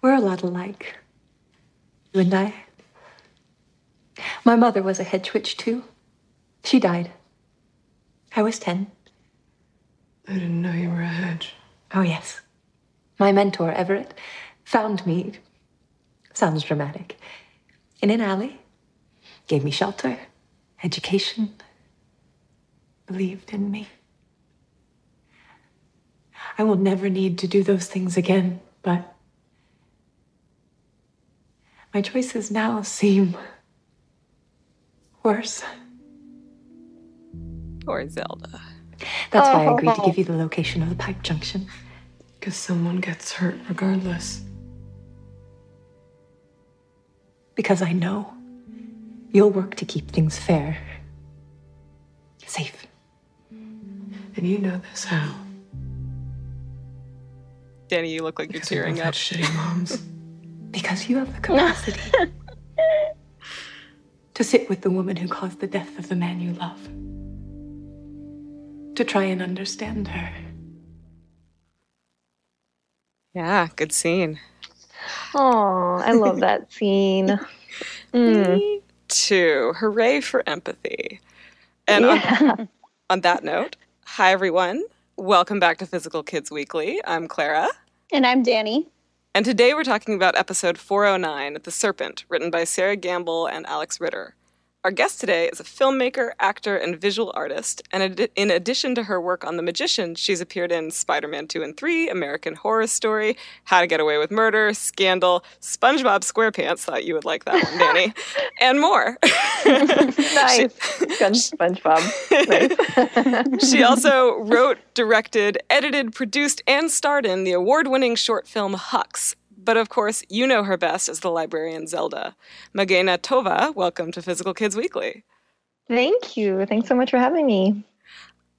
We're a lot alike. You and I. My mother was a hedge witch, too. She died. I was 10. I didn't know you were a hedge. Oh, yes. My mentor, Everett, found me. Sounds dramatic. In an alley. Gave me shelter, education, believed in me. I will never need to do those things again, but my choices now seem worse. Poor Zelda. That's why I agreed to oh. give you the location of the pipe junction. Because someone gets hurt regardless. Because I know you'll work to keep things fair, safe. And you know this how? Danny, you look like Because you're tearing both up. had shitty moms. Because you have the capacity to sit with the woman who caused the death of the man you love. To try and understand her. Yeah, good scene. Oh, I love that scene. Mm. Me too. Hooray for empathy. And on, on that note, hi everyone. Welcome back to Physical Kids Weekly. I'm Clara. And I'm Danny. And today we're talking about episode 409, The Serpent, written by Sera Gamble and Alex Ritter. Our guest today is a filmmaker, actor, and visual artist, and in addition to her work on The Magician, she's appeared in Spider Man 2 and 3, American Horror Story, How to Get Away with Murder, Scandal, SpongeBob SquarePants, thought you would like that one, Danny, and more. nice. SpongeBob. Nice. she also wrote, directed, edited, produced, and starred in the award winning short film Hux. But of course, you know her best as the librarian Zelda. Mageina Tovah, welcome to Physical Kids Weekly. Thank you. Thanks so much for having me.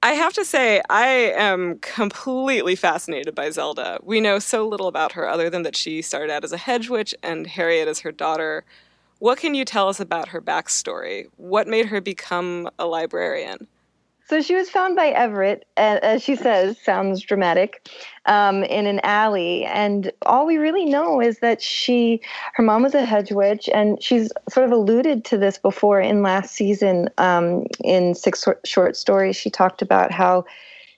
I have to say, I am completely fascinated by Zelda. We know so little about her other than that she started out as a hedge witch and Harriet is her daughter. What can you tell us about her backstory? What made her become a librarian? So she was found by Everett, as she says, sounds dramatic, um, in an alley. And all we really know is that she, her mom was a hedge witch, and she's sort of alluded to this before in last season um, in six short- short stories. She talked about how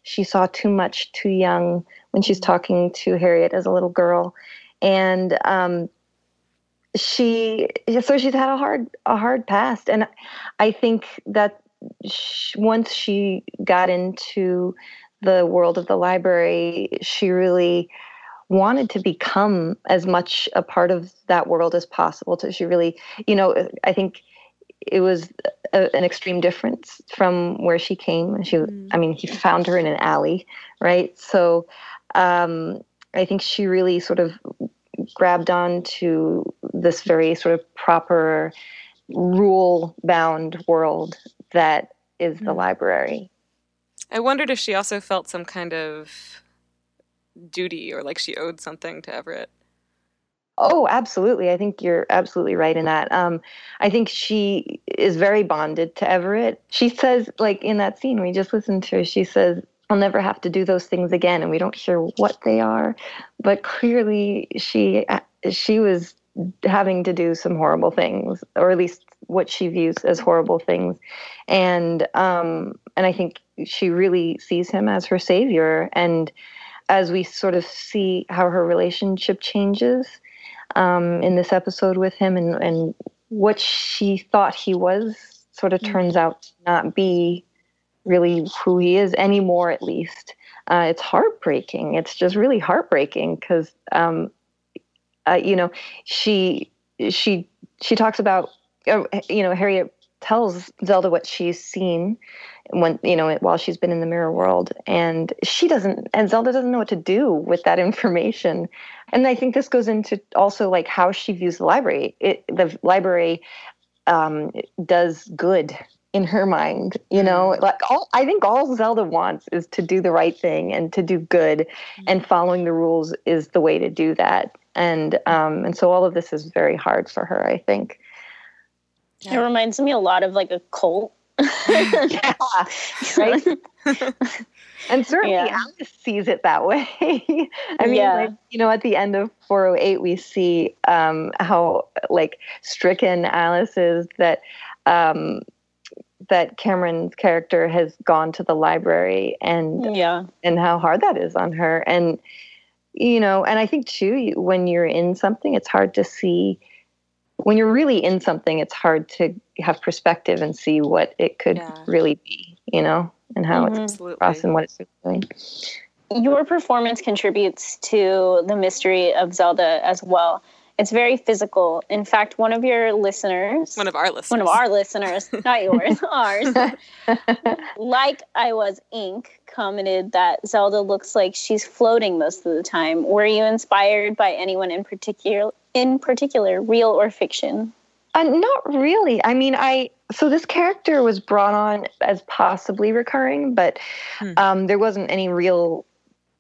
she saw too much too young when she's talking to Harriet as a little girl. And um, she, so she's had a hard, a hard past. And I think that sh once she got into the world of the library, she really wanted to become as much a part of that world as possible. So she really, you know, I think it was a, an extreme difference from where she came. She, I mean, he found her in an alley, right? So um, I think she really sort of grabbed on to this very sort of proper rule bound world that is the library. I wondered if she also felt some kind of duty or like she owed something to Everett. Oh, absolutely. I think you're absolutely right in that. Um, I think she is very bonded to Everett. She says, like in that scene we just listened to, she says, I'll never have to do those things again. And we don't hear what they are, but clearly she she was having to do some horrible things, or at least what she views as horrible things. And um, and I think she really sees him as her savior. And as we sort of see how her relationship changes um, in this episode with him, and, and what she thought he was, sort of turns out to not be really who he is anymore, at least. Uh, it's heartbreaking. It's just really heartbreaking because, um, uh, you know, she she she talks about, you know, Harriet tells Zelda what she's seen when you know while she's been in the mirror world, and she doesn't, and Zelda doesn't know what to do with that information. And I think this goes into also like how she views the library. It, the library um, does good in her mind you know? Like all i think all zelda wants is to do the right thing and to do good and following the rules is the way to do that. And um and so all of this is very hard for her i think It reminds me a lot of like a cult yeah, right. and certainly Yeah. Alice sees it that way. I mean, Yeah. like, you know, at the end of 408, we see um, how like stricken Alice is that um, that Cameron's character has gone to the library and yeah. and how hard that is on her. And you know, and I think too, when you're in something, it's hard to see. When you're really in something, it's hard to have perspective and see what it could Yeah. really be. You know, and how it's Mhm. Absolutely. across and what it's doing. Your performance contributes to the mystery of Zelda as well. It's very physical. In fact, one of your listeners, One of our listeners. one of our listeners, not yours, ours, like I was ink, commented that Zelda looks like she's floating most of the time. Were you inspired by anyone in particular, in particular, real or fiction? Uh, not really. I mean, I so this character was brought on as possibly recurring, but Hmm. um, there wasn't any real.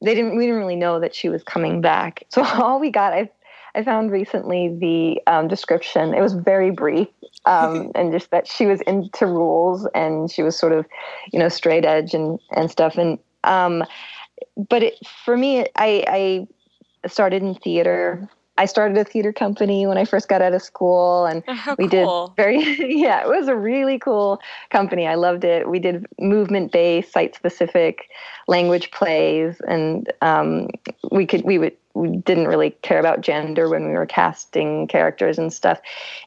They didn't. We didn't really know that she was coming back. So all we got, I, I found recently the um, description. It was very brief, um, and just that she was into rules and she was sort of, you know, straight edge and and stuff. And um, but it, for me, I, I started in theater. I started a theater company when I first got out of school, and Oh, how we cool. did very yeah it was a really cool company. I loved it. We did movement based site specific language plays and um, we could we would we didn't really care about gender when we were casting characters and stuff.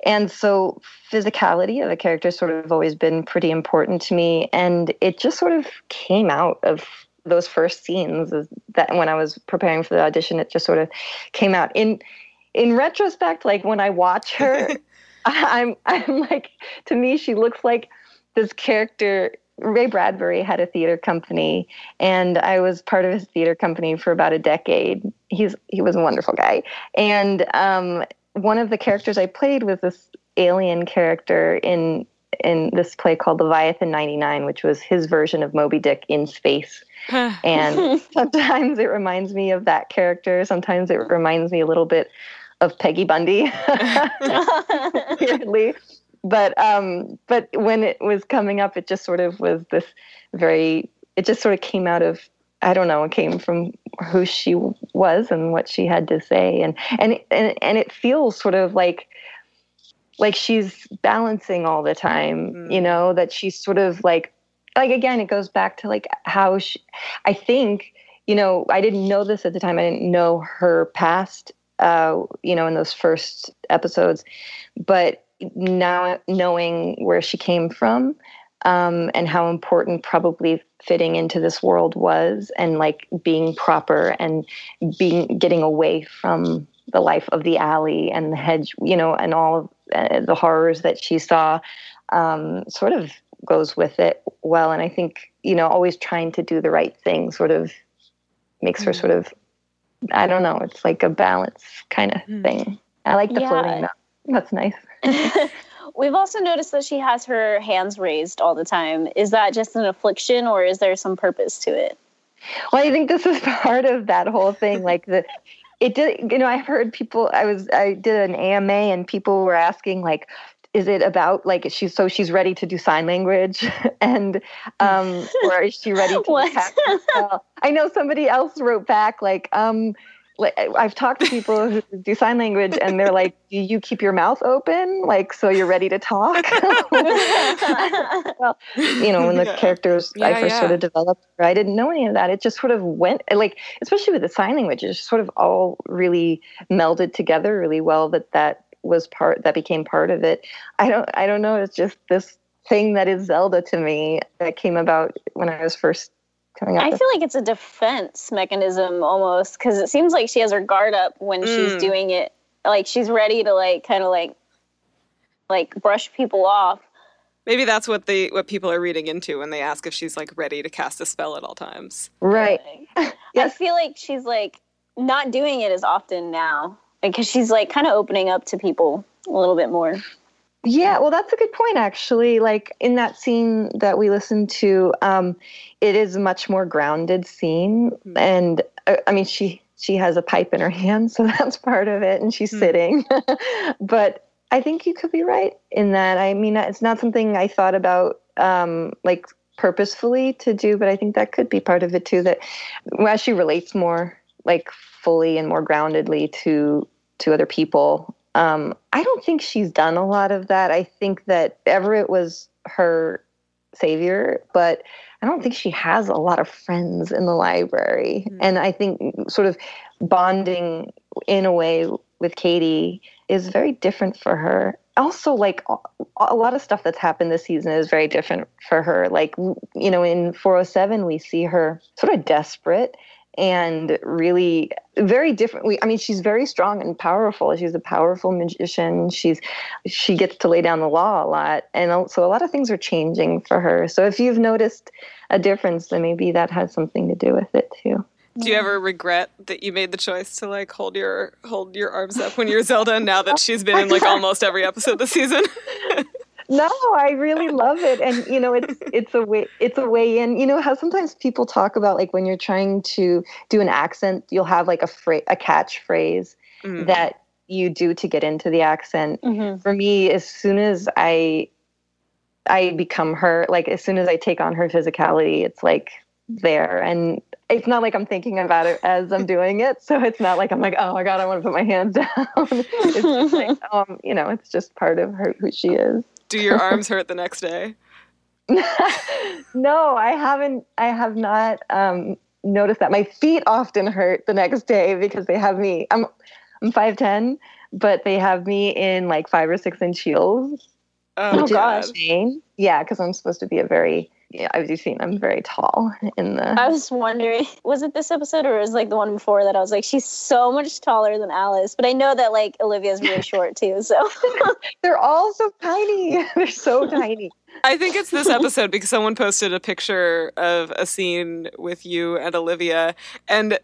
And so physicality of a character sort of always been pretty important to me and it just sort of came out of those first scenes that when i was preparing for the audition it just sort of came out in in retrospect like when i watch her I'm I'm like to me she looks like this character Ray Bradbury had a theater company and I was part of his theater company for about a decade. He's he was a wonderful guy. And um, one of the characters I played was this alien character in in this play called Leviathan 99, which was his version of Moby Dick in space. And sometimes it reminds me of that character. Sometimes it reminds me a little bit of Peggy Bundy. weirdly. But um, but when it was coming up, it just sort of was this very. It just sort of came out of I don't know. It came from who she was and what she had to say, and and and and it feels sort of like like she's balancing all the time. Mm. You know that she's sort of like like again. It goes back to like how she. I think you know I didn't know this at the time. I didn't know her past uh, you know, in those first episodes. But now knowing where she came from um, and how important probably fitting into this world was, and like being proper and being getting away from the life of the alley and the hedge, you know, and all of uh, the horrors that she saw, um, sort of goes with it well. And I think you know, always trying to do the right thing, sort of makes her sort of I don't know. It's like a balance kind of Hmm. thing. I like the Yeah. floating. That's nice. We've also noticed that she has her hands raised all the time. Is that just an affliction or is there some purpose to it? Well, I think this is part of that whole thing. Like the, it did. You know, I've heard people. I was. I did an AMA, and people were asking like. Is it about like she's so she's ready to do sign language and um or is she ready to do What? tap as well? I know somebody else wrote back like um like I've talked to people who do sign language and they're like, do you keep your mouth open like so you're ready to talk? well, you know, when the Yeah. characters I Yeah, first sort of developed, I didn't know any of that. It just sort of went like, especially with the sign language, it just sort of all really melded together really well. That that was part that became part of it. I don't, I don't know. It's just this thing that is Zelda to me that came about when I was first coming up. I with feel like it's a defense mechanism almost because it seems like she has her guard up when she's Mm. doing it. Like she's ready to like kind of like like brush people off. Maybe that's what they what people are reading into when they ask if she's like ready to cast a spell at all times. right. I Yes. feel like she's like not doing it as often now because she's like kind of opening up to people a little bit more. Yeah, well, that's a good point, actually. Like in that scene that we listened to, um, it is a much more grounded scene, Hmm. and uh, I mean, she she has a pipe in her hand, so that's part of it, and she's Hmm. sitting. but I think you could be right in that. I mean, it's not something I thought about um, like purposefully to do, but I think that could be part of it too. That as she relates more like fully and more groundedly to to other people. Um, I don't think she's done a lot of that. I think that Everett was her savior, but I don't think she has a lot of friends in the library. Mm-hmm. And I think sort of bonding in a way with Katie is very different for her. Also, like a lot of stuff that's happened this season is very different for her. Like, you know, in 407, we see her sort of desperate and really very different. We, I mean, she's very strong and powerful. She's a powerful magician. She's she gets to lay down the law a lot, and so a lot of things are changing for her. So if you've noticed a difference, then maybe that has something to do with it too. Do you ever regret that you made the choice to like hold your hold your arms up when you're Zelda now that she's been in like almost every episode this season? no, I really love it, and you know, it's it's a way it's a way in. You know how sometimes people talk about like when you're trying to do an accent, you'll have like a fra- a catchphrase mm-hmm. that you do to get into the accent. Mm-hmm. For me, as soon as I I become her, like as soon as I take on her physicality, it's like there, and it's not like I'm thinking about it as I'm doing it. So it's not like I'm like, oh my god, I want to put my hands down. it's just like, um, you know, it's just part of her who she is. Do your arms hurt the next day? no, I haven't. I have not um, noticed that. My feet often hurt the next day because they have me. I'm I'm five ten, but they have me in like five or six inch heels. Oh gosh! Yeah, because I'm supposed to be a very yeah, as you've seen, I'm very tall in the. I was wondering, was it this episode or was it like the one before that? I was like, she's so much taller than Alice, but I know that like Olivia's really short too. So they're all so tiny. They're so tiny. I think it's this episode because someone posted a picture of a scene with you and Olivia, and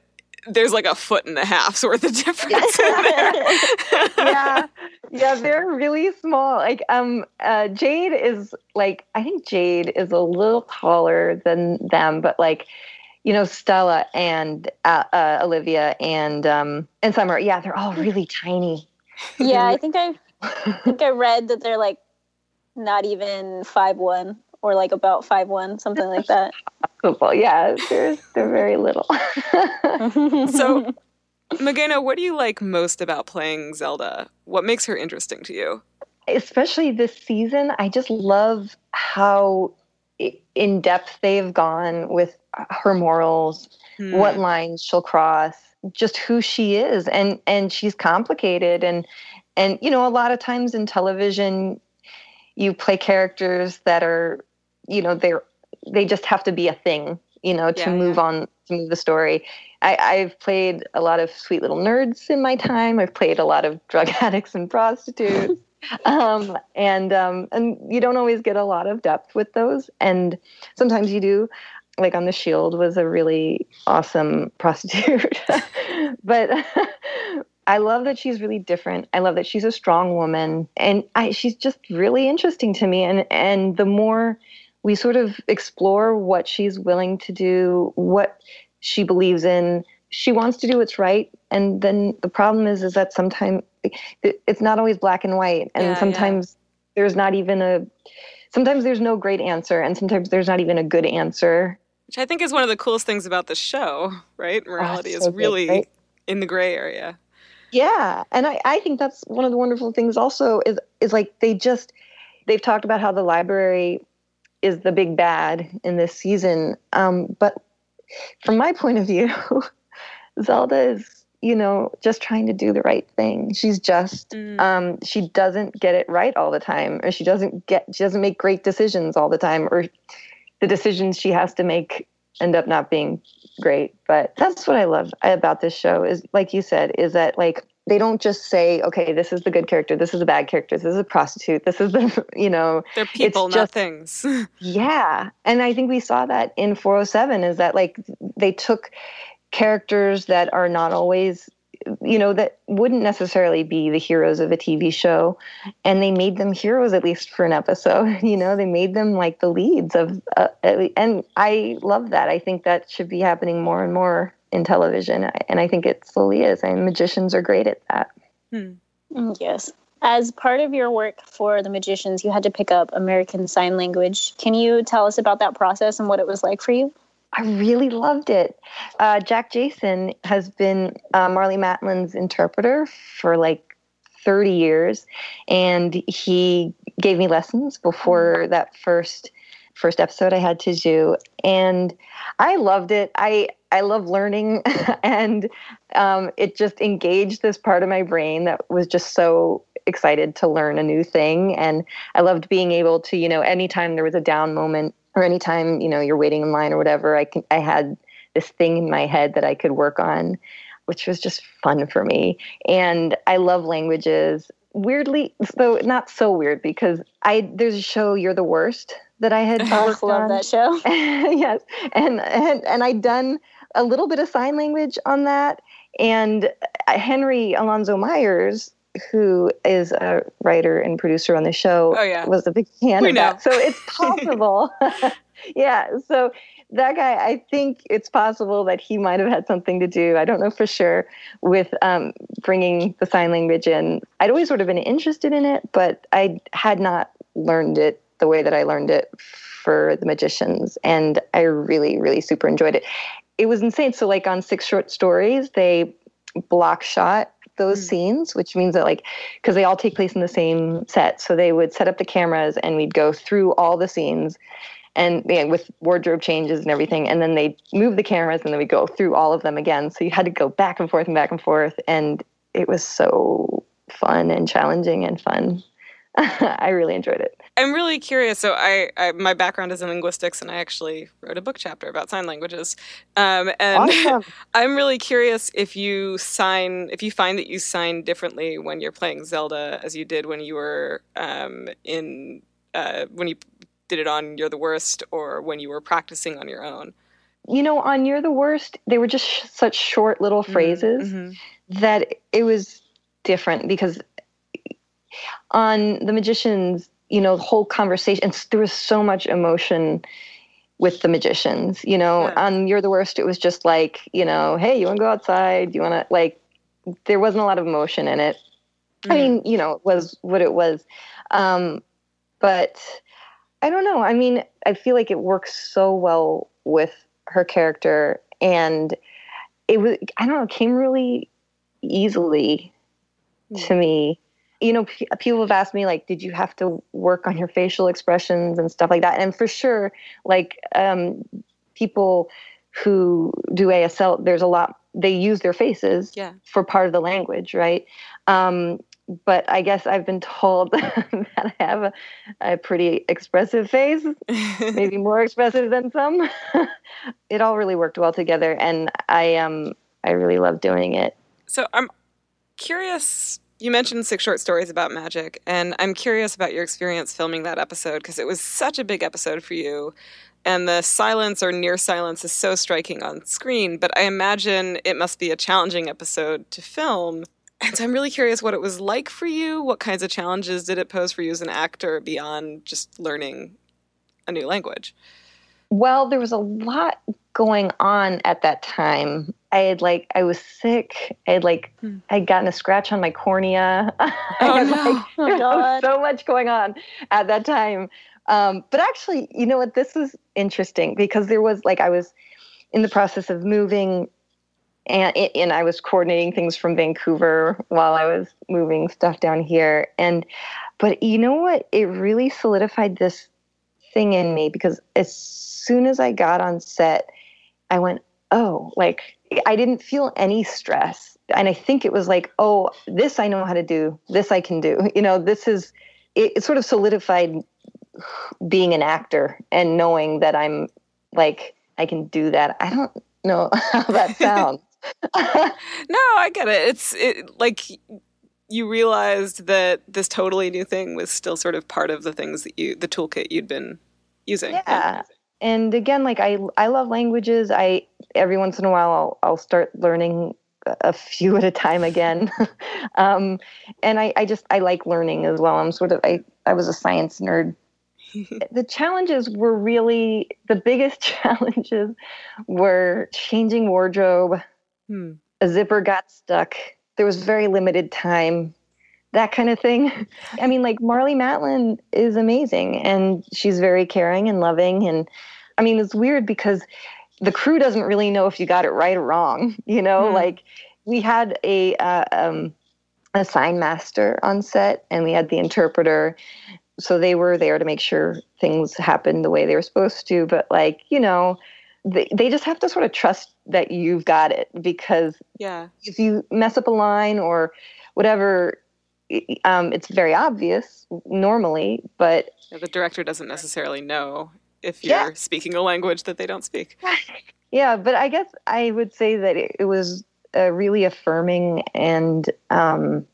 there's like a foot and a half's worth of difference in there. yeah, yeah, they're really small. Like, um, uh, Jade is like, I think Jade is a little taller than them, but like, you know, Stella and uh, uh, Olivia and um and Summer, yeah, they're all really tiny. Yeah, I think I, I think I read that they're like not even five one or like about five one, something like that. Football, yeah, they're they're very little. so, Mageina, what do you like most about playing Zelda? What makes her interesting to you? Especially this season, I just love how in depth they've gone with her morals, hmm. what lines she'll cross, just who she is, and and she's complicated and and you know a lot of times in television you play characters that are you know they're they just have to be a thing you know to yeah, move yeah. on to move the story I, i've played a lot of sweet little nerds in my time i've played a lot of drug addicts and prostitutes um, and um, and you don't always get a lot of depth with those and sometimes you do like on the shield was a really awesome prostitute but I love that she's really different. I love that she's a strong woman, and I, she's just really interesting to me. And and the more we sort of explore what she's willing to do, what she believes in. She wants to do what's right, and then the problem is, is that sometimes it's not always black and white, and yeah, sometimes yeah. there's not even a. Sometimes there's no great answer, and sometimes there's not even a good answer. Which I think is one of the coolest things about the show, right? Ah, Morality oh, so is really good, right? in the gray area. Yeah, and I, I think that's one of the wonderful things. Also, is is like they just they've talked about how the library is the big bad in this season. Um, but from my point of view, Zelda is, you know, just trying to do the right thing. She's just, mm. um, she doesn't get it right all the time, or she doesn't get, she doesn't make great decisions all the time, or the decisions she has to make end up not being great. But that's what I love about this show is, like you said, is that like they don't just say, okay, this is the good character, this is the bad character, this is a prostitute, this is the, you know, they're people, not just, things. yeah. And I think we saw that in 407 is that like they took characters that are not always, you know, that wouldn't necessarily be the heroes of a TV show and they made them heroes at least for an episode, you know, they made them like the leads of, uh, and I love that. I think that should be happening more and more in television, and I think it slowly is. And magicians are great at that. Hmm. Mm, yes. As part of your work for the magicians, you had to pick up American Sign Language. Can you tell us about that process and what it was like for you? I really loved it. Uh, Jack Jason has been uh, Marlee Matlin's interpreter for like 30 years, and he gave me lessons before that first first episode I had to do, and I loved it. I I love learning, and um, it just engaged this part of my brain that was just so excited to learn a new thing, and I loved being able to, you know, anytime there was a down moment or anytime you know you're waiting in line or whatever, I can I had this thing in my head that I could work on, which was just fun for me. And I love languages weirdly so not so weird because i there's a show you're the worst that i had I love on. that show. yes and, and and i'd done a little bit of sign language on that. And uh, henry alonso myers who is a writer and producer on the show Oh, yeah. was a big fan We of know. that so it's possible. Yeah so that guy i think it's possible that he might have had something to do. I don't know for sure with um, bringing the sign language in. I'd always sort of been interested in it but i had not learned it the way that i learned it for the magicians and i really really super enjoyed it. It was insane. So like on six short stories they block shot those Mm. scenes which means that like because they all take place in the same set. So they would set up the cameras and we'd go through all the scenes and yeah, with wardrobe changes and everything and then they move the cameras and then we go through all of them again. So you had to go back and forth and back and forth and it was so fun and challenging and fun i really enjoyed it I'm really curious. So, I, I my background is in linguistics, and I actually wrote a book chapter about sign languages. Um, and awesome I'm really curious if you sign, if you find that you sign differently when you're playing Zelda as you did when you were um, in uh, when you did it on You're the Worst, or when you were practicing on your own. you know on you're the worst they were just sh- such short little phrases Mhm. that it was different because on the magicians you know the whole conversation and there was so much emotion with the magicians you know? Yeah. on you're the worst it was just like you know hey you want to go outside? You want to like there wasn't a lot of emotion in it. I Mhm. mean you know it was what it was. Um but i don't know. I mean i feel like it works so well with her character and it was i don't know it came really easily to me you know p- people have asked me like did you have to work on your facial expressions and stuff like that and for sure like um people who do asl there's a lot they use their faces Yeah. for part of the language right um but i guess i've been told that i have a, a pretty expressive face maybe more expressive than some it all really worked well together and i um i really love doing it So I'm curious. You mentioned six short stories about magic, and I'm curious about your experience filming that episode because it was such a big episode for you. And the silence or near silence is so striking on screen, but I imagine it must be a challenging episode to film. And so I'm really curious what it was like for you. What kinds of challenges did it pose for you as an actor beyond just learning a new language? Well, there was a lot going on at that time. I had like I was sick. I had like Hmm. I'd gotten a scratch on my cornea. I Oh, had, no. like, Oh, God. so much going on at that time. Um, but actually, you know what? This was interesting because there was like I was in the process of moving, and and I was coordinating things from Vancouver while I was moving stuff down here. And but you know what? It really solidified this thing in me because as soon as I got on set, I went, oh, like I didn't feel any stress. And I think it was like, oh, this I know how to do. This I can do. You know, this is, it, it sort of solidified being an actor and knowing that I'm like, I can do that. I don't know how that sounds. No, I get it. It's it, like you realized that this totally new thing was still sort of part of the things that you, the toolkit you'd been using. yeah and again like i i love languages. I every once in a while i'll, I'll start learning a few at a time again. Um and i i just i like learning as well. I'm sort of i i was a science nerd. The challenges were really the biggest challenges were changing wardrobe. Hmm. a zipper got stuck. There was very limited time that kind of thing. I mean, like Marlee Matlin is amazing and she's very caring and loving. And I mean, it's weird because the crew doesn't really know if you got it right or wrong. You know, Hmm. like we had a uh, um, a sign master on set and we had the interpreter. So they were there to make sure things happened the way they were supposed to. But like, you know, they, they just have to sort of trust that you've got it because Yeah. if you mess up a line or whatever, um, it's very obvious normally, but Yeah, The director doesn't necessarily know if you're Yeah. speaking a language that they don't speak. yeah, but I guess I would say that it, it was a really affirming and um,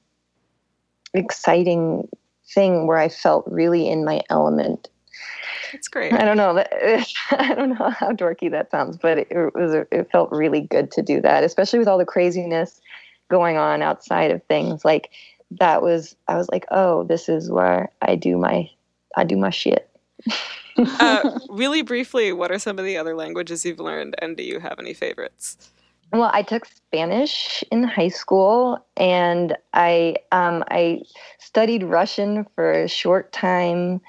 exciting thing where I felt really in my element. That's great. I don't know. that- I don't know how dorky that sounds, but it, it was. It felt really good to do that, especially with all the craziness going on outside of things. Like that was. I was like, oh, this is where I do my. I do my shit. Uh, really briefly, what are some of the other languages you've learned, and do you have any favorites? Well, I took Spanish in high school, and I um, I studied Russian for a short time,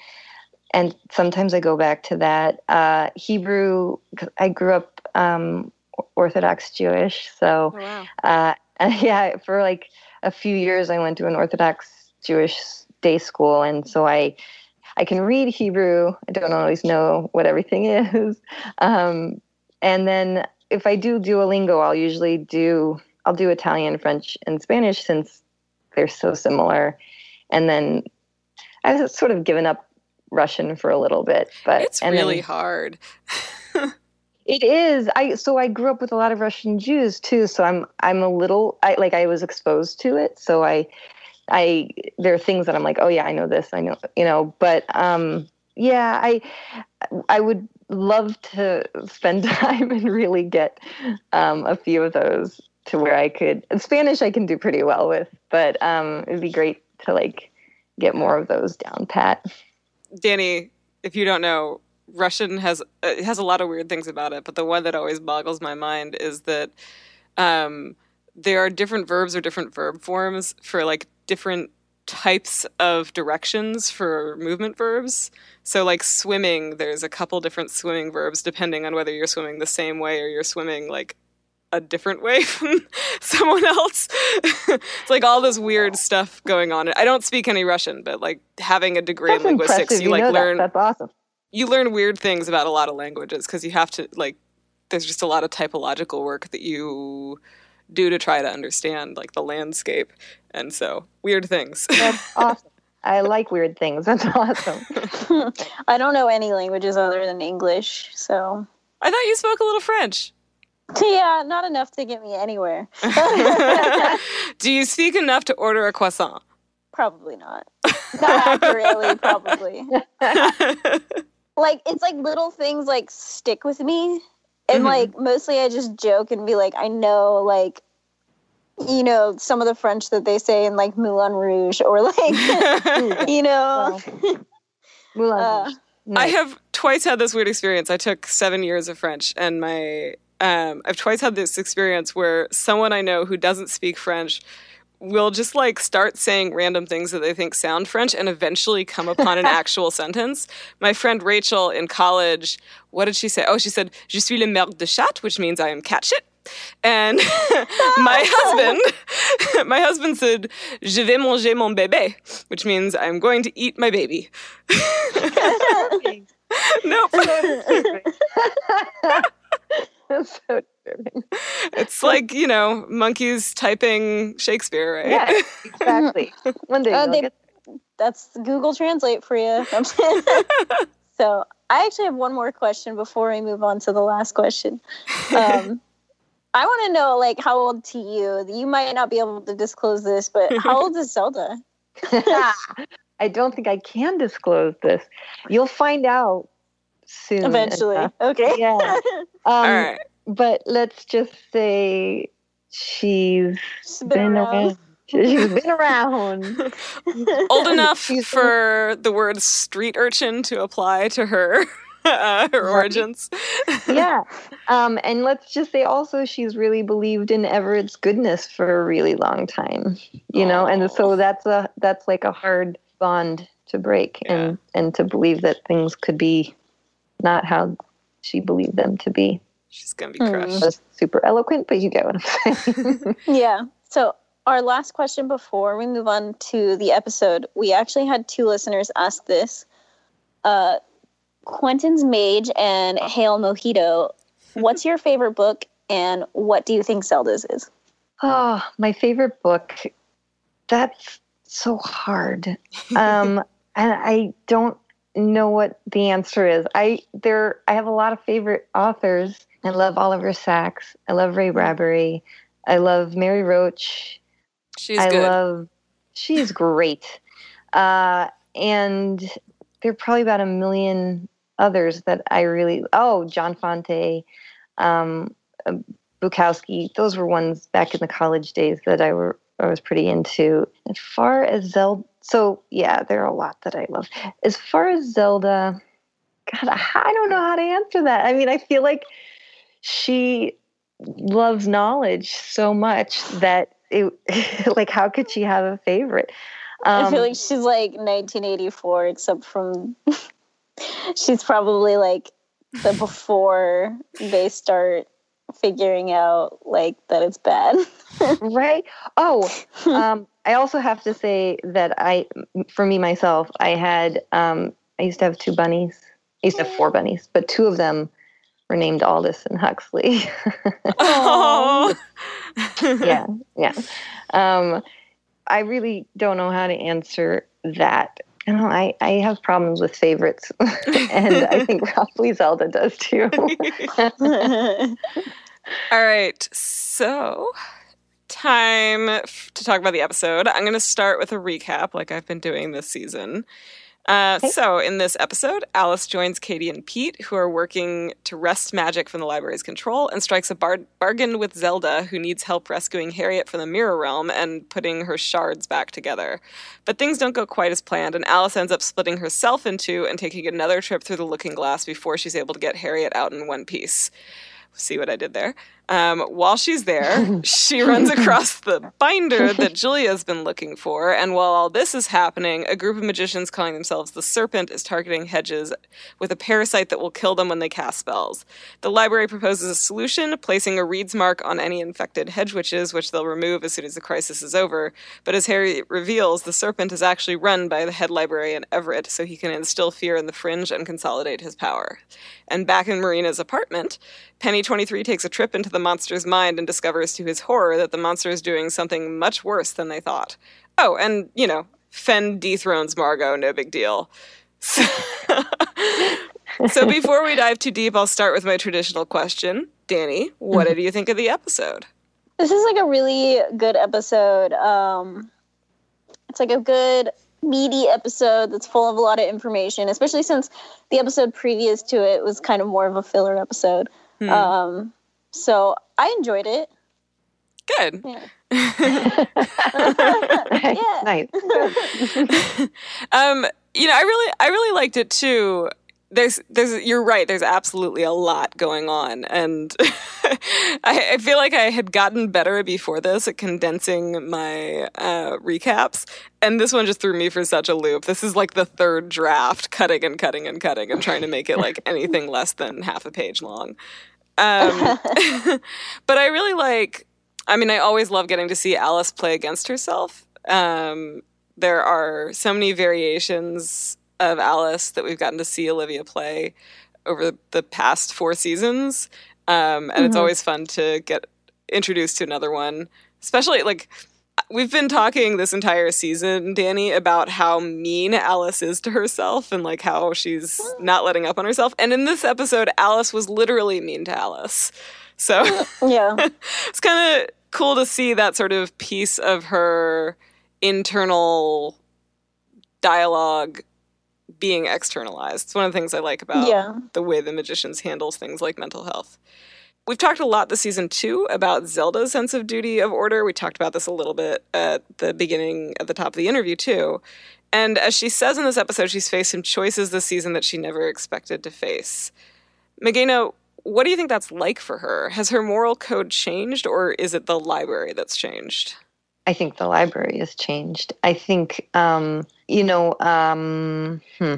and sometimes I go back to that. Uh, Hebrew, I grew up um, Orthodox Jewish, so Oh wow. uh, yeah, for like a few years, I went to an Orthodox Jewish day school, and so I I can read Hebrew. I don't always know what everything is, um, and then if I do Duolingo, I'll usually do I'll do Italian, French, and Spanish since they're so similar, and then I've sort of given up Russian for a little bit, but It's and then- really hard. it is. I so I grew up with a lot of Russian Jews too, so I'm I'm a little I like I was exposed to it, so I I there are things that I'm like, oh yeah, I know this, I know, you know, but um yeah, I I would love to spend time and really get um a few of those to where I could Spanish I can do pretty well with, but um it'd be great to like get more of those down pat. Danny, if you don't know, Russian has uh, it has a lot of weird things about it, but the one that always boggles my mind is that um, there are different verbs or different verb forms for like different types of directions for movement verbs. So like swimming, there's a couple different swimming verbs depending on whether you're swimming the same way or you're swimming like a different way from someone else. it's like all this weird stuff going on. I don't speak any Russian, but like having a degree That's in linguistics, you, You, like learn that. That's awesome. You learn weird things about a lot of languages because you have to like there's just a lot of typological work that you do to try to understand like the landscape and so weird things That's awesome. I like weird things. That's awesome. I don't know any languages other than English, so i thought you spoke a little french yeah, not enough to get me anywhere. do you speak enough to order a croissant Probably not. Not accurately, probably. Like it's like little things like stick with me, and Mhm. like mostly I just joke and be like, I know like. You know some of the French that they say in like Moulin Rouge, or like you know, Moulin Uh, Rouge. I have twice had this weird experience. I took seven years of French, and my um, I've twice had this experience where someone I know who doesn't speak French will just like start saying random things that they think sound French, and eventually come upon an actual sentence. My friend Rachel in college, what did she say? Oh, she said, "Je suis le merde de chat," which means I am cat shit. And my husband, my husband said, "Je vais manger mon bébé," which means I'm going to eat my baby. nope. That's so disturbing. It's like, you know, monkeys typing Shakespeare, right? Yeah, exactly. One day Oh, you'll they- get that's Google Translate for you. So I actually have one more question before we move on to the last question. Um, I want to know, like, how old to you? You might not be able to disclose this, but how old is Zelda? I don't think I can disclose this. You'll find out soon. Eventually, enough. okay. Yeah. Um, right. But let's just say she's been been around. around. She's been around. Old enough for the word street urchin to apply to her. uh, her origins. yeah. Um, and let's just say also she's really believed in Everett's goodness for a really long time. You know, and so that's a that's like a hard bond to break and and to believe that things could be not how she believed them to be. She's gonna be Hmm. crushed. That's super eloquent, but you get what I'm saying. Yeah. So our last question before we move on to the episode, we actually had two listeners ask this. Uh, Quentin's Mage and Hail Mojito. What's your favorite book, and what do you think Zelda's is? Oh, my favorite book. That's so hard. Um, and I don't know what the answer is. I there I have a lot of favorite authors. I love Oliver Sacks. I love Ray Bradbury. I love Mary Roach. She's I good. love she's great. Uh, and there are probably about a million others that I really oh, John Fante, um, uh, Bukowski. Those were ones back in the college days that I were I was pretty into. As far as Zelda, so yeah, there are a lot that I love. As far as Zelda, God, I don't know how to answer that. I mean, I feel like she loves knowledge so much that it like how could she have a favorite? I feel Um, like she's like 1984, except from she's probably like the before they start figuring out like that it's bad. right oh um i also have to say that i for me myself i had um i used to have two bunnies i used to have four bunnies but two of them were named aldous and huxley Oh. yeah yeah um i really don't know how to answer that you know, I, I have problems with favorites, and I think probably Zelda does too. All right, so time f- to talk about the episode. I'm going to start with a recap, like I've been doing this season. Uh, Okay. So, in this episode, Alice joins Katie and Pete, who are working to wrest magic from the library's control, and strikes a bar- bargain with Zelda, who needs help rescuing Harriet from the Mirror Realm and putting her shards back together. But things don't go quite as planned, and Alice ends up splitting herself in two and taking another trip through the Looking Glass before she's able to get Harriet out in one piece. See what I did there? Um, while she's there, she runs across the binder that Julia's been looking for. And while all this is happening, a group of magicians calling themselves the Serpent is targeting Hedges with a parasite that will kill them when they cast spells. The library proposes a solution, placing a Reed's mark on any infected hedge witches, which they'll remove as soon as the crisis is over. But as Harry reveals, the Serpent is actually run by the head librarian Everett, so he can instill fear in the fringe and consolidate his power. And back in Marina's apartment, Penny 23 takes a trip into the monster's mind and discovers to his horror that the monster is doing something much worse than they thought. Oh, and, you know, Fen dethrones Margot, no big deal. So, so before we dive too deep, I'll start with my traditional question. Danny, what did you think of the episode? This is like a really good episode. Um, it's like a good meaty episode that's full of a lot of information, especially since the episode previous to it was kind of more of a filler episode. Hmm. Um, so I enjoyed it. Good. Yeah. Yeah. nice. um, you know, I really, I really liked it too. There's, there's, you're right. There's absolutely a lot going on, and I, I feel like I had gotten better before this at condensing my uh, recaps, and this one just threw me for such a loop. This is like the third draft, cutting and cutting and cutting, and trying to make it like anything less than half a page long. Um, but I really like. I mean, I always love getting to see Alice play against herself. Um, there are so many variations of Alice that we've gotten to see Olivia play over the past four seasons, um, and it's Mhm. always fun to get introduced to another one. Especially like we've been talking this entire season, Danny, about how mean Alice is to herself and like how she's not letting up on herself. And in this episode, Alice was literally mean to Alice. So yeah. it's kind of cool to see that sort of piece of her internal dialogue being externalized. It's one of the things I like about Yeah. the way the magicians handles things like mental health. We've talked a lot this season two about Zelda's sense of duty of order. We talked about this a little bit at the beginning, at the top of the interview too. And as she says in this episode, she's faced some choices this season that she never expected to face. Mageina, what do you think that's like for her? Has her moral code changed, or is it the library that's changed? I think the library has changed. I think, um, you know, um, hmm,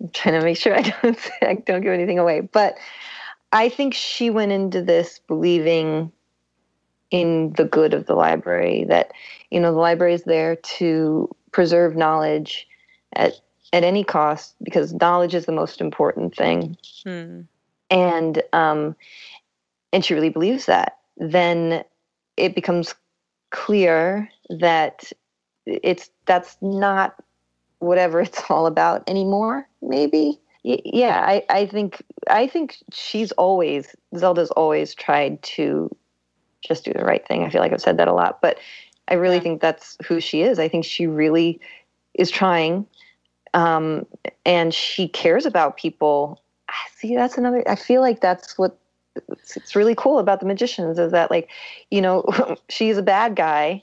I'm trying to make sure I don't I don't give anything away, but I think she went into this believing in the good of the library. That you know, the library is there to preserve knowledge at at any cost because knowledge is the most important thing. Hmm. And um, and she really believes that. Then it becomes clear that it's that's not whatever it's all about anymore. Maybe yeah I, I think i think she's always zelda's always tried to just do the right thing. I feel like i've said that a lot but i really yeah. think that's who she is. I think she really is trying um, and she cares about people. See that's another i feel like that's what it's really cool about the magicians is that like you know she's a bad guy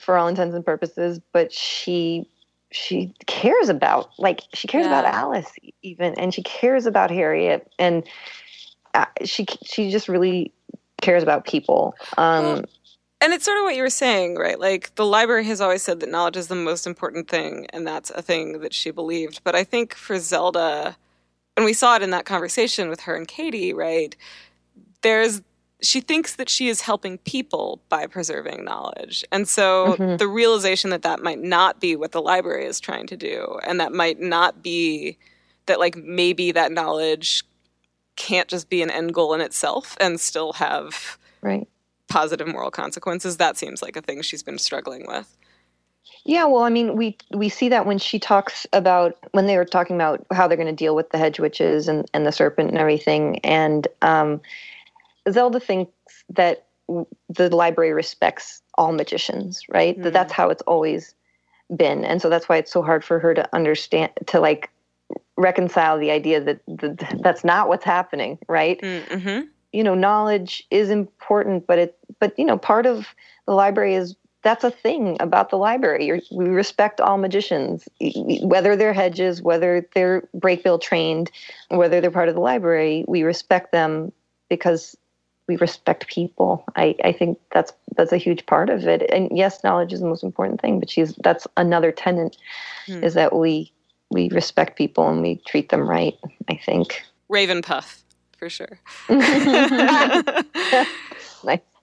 for all intents and purposes but she she cares about like she cares yeah. about Alice even and she cares about Harriet and uh, she she just really cares about people. Um well, and it's sort of what you were saying right? Like the library has always said that knowledge is the most important thing and that's a thing that she believed. But i think for zelda and we saw it in that conversation with her and Kady right there's she thinks that she is helping people by preserving knowledge. And so mm-hmm. the realization that that might not be what the library is trying to do, and that might not be that, like, maybe that knowledge can't just be an end goal in itself and still have right. positive moral consequences, that seems like a thing she's been struggling with. Yeah, well, I mean, we we see that when she talks about when they were talking about how they're going to deal with the hedge witches and, and the serpent and everything, and um, Zelda thinks that the library respects all magicians, right? Mm-hmm. That that's how it's always been, and so that's why it's so hard for her to understand to like reconcile the idea that, that that's not what's happening, right? Mm-hmm. You know, knowledge is important, but it but you know, part of the library is that's a thing about the library. You're, we respect all magicians, whether they're hedges, whether they're brakebill trained, whether they're part of the library. We respect them because we respect people. I, I think that's that's a huge part of it. And yes, knowledge is the most important thing, but she's that's another tenant hmm. is that we we respect people and we treat them right. I think Raven Puff for sure. nice.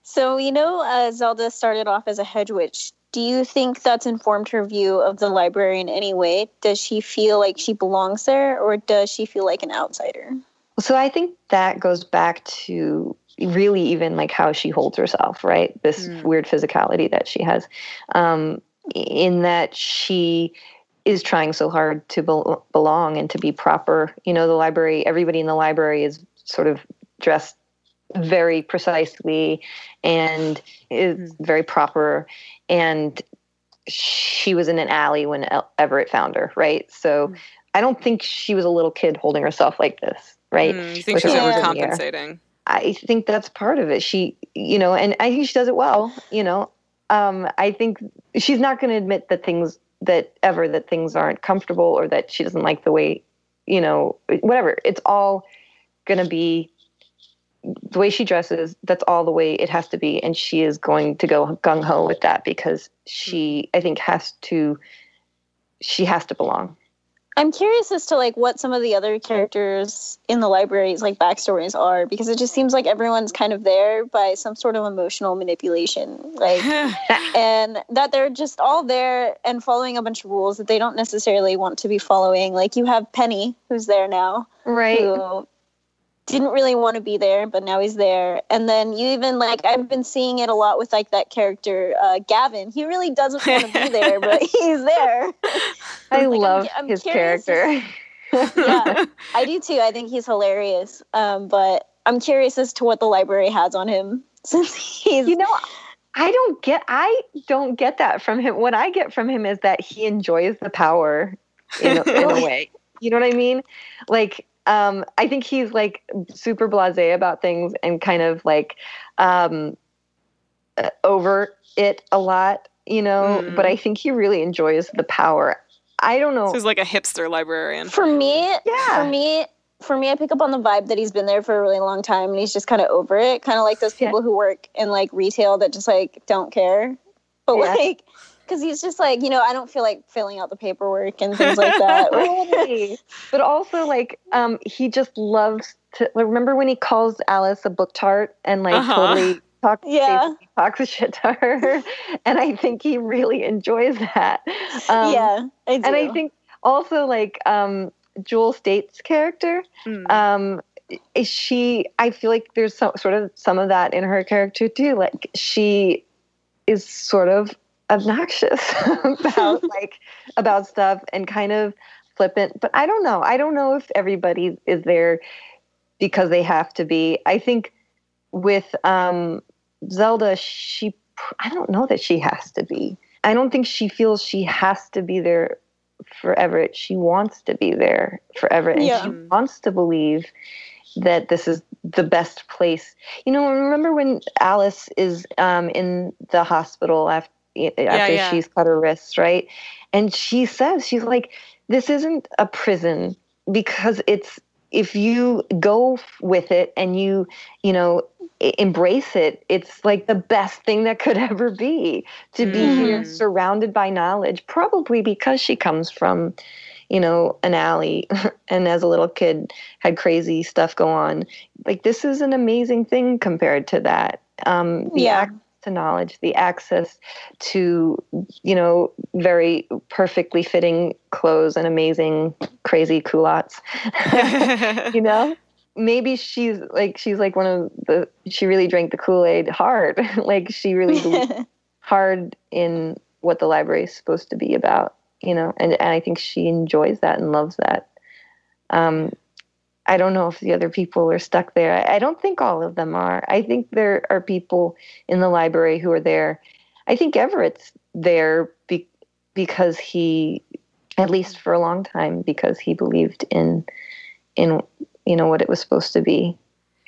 So you know, uh, Zelda started off as a hedge witch. Do you think that's informed her view of the library in any way? Does she feel like she belongs there, or does she feel like an outsider? So I think that goes back to really even like how she holds herself, right? This mm. weird physicality that she has, um, in that she is trying so hard to be- belong and to be proper. You know, the library, everybody in the library is sort of dressed very precisely and is mm. very proper. And she was in an alley when Everett found her, right? So mm. I don't think she was a little kid holding herself like this, right? Mm, you think she's overcompensating? I think that's part of it. She, you know, and I think she does it well. You know, um, I think she's not going to admit that things that ever that things aren't comfortable or that she doesn't like the way, you know, whatever. It's all going to be the way she dresses. That's all the way it has to be, and she is going to go gung ho with that because she, I think, has to. She has to belong. I'm curious as to like what some of the other characters in the libraries like backstories are because it just seems like everyone's kind of there by some sort of emotional manipulation like and that they're just all there and following a bunch of rules that they don't necessarily want to be following. Like you have Penny who's there now right. who didn't really want to be there, but now he's there. And then you even like I've been seeing it a lot with like that character uh, Gavin. He really doesn't want to be there, but he's there. I like, love I'm, I'm his character. yeah, I do too. I think he's hilarious. Um, but I'm curious as to what the library has on him since he's. You know, I don't get. I don't get that from him. What I get from him is that he enjoys the power in a, in a way. You know what I mean? Like um, I think he's like super blasé about things and kind of like um, uh, over it a lot, you know. Mm. But I think he really enjoys the power I don't know. So he's like a hipster librarian. For me, Yeah. for me, for me, I pick up on the vibe that he's been there for a really long time and he's just kind of over it. Kind of like those Yeah. people who work in like retail that just like don't care. But Yeah. like, because he's just like, you know, I don't feel like filling out the paperwork and things like that. Totally. but also like um he just loves to like, remember when he calls Alice a book tart and like Uh-huh. totally talks Yeah. talks shit to her. and I think he really enjoys that. Um, yeah, I do. and I think also like um Jewel Staite's character, Mm. um is she I feel like there's some sort of some of that in her character too. Like she is sort of obnoxious about like about stuff and kind of flippant. But I don't know. I don't know if everybody is there because they have to be. I think with um Zelda, she I don't know that she has to be. I don't think she feels she has to be there forever She wants to be there forever and Yeah. she wants to believe that this is the best place. You know, remember when Alice is um, in the hospital after after yeah. she's cut her wrists, right? And she says she's like, "This isn't a prison because it's if you go with it and you you know embrace it it's like the best thing that could ever be to be here Mm. surrounded by knowledge probably because she comes from you know an alley and as a little kid had crazy stuff go on like this is an amazing thing compared to that um the Yeah. access to knowledge the access to you know very perfectly fitting clothes and amazing crazy culottes. You know? Maybe she's like she's like one of the she really drank the kool-aid hard. Like she really believed hard in what the library is supposed to be about you know? And, and i think she enjoys that and loves that. Um i don't know if the other people are stuck there I, I don't think all of them are i think there are people in the library who are there i think everett's there be, because he at least for a long time because he believed in in you know what it was supposed to be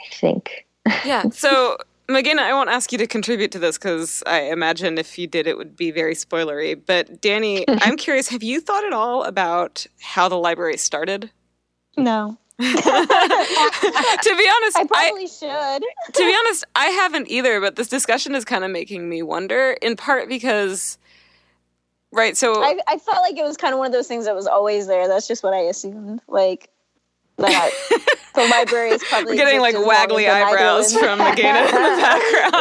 i think yeah. So, Mageina, I won't ask you to contribute to this because I imagine if you did, it would be very spoilery. But, Danny, I'm curious have you thought at all about how the library started? no, to be honest, I I, probably should. to be honest, I haven't either, but this discussion is kind of making me wonder, in part because, right, so. I, I felt like it was kind of one of those things that was always there. That's just what I assumed. Like that the library is probably We're getting like existed as long waggly the eyebrows from Mageina in the background.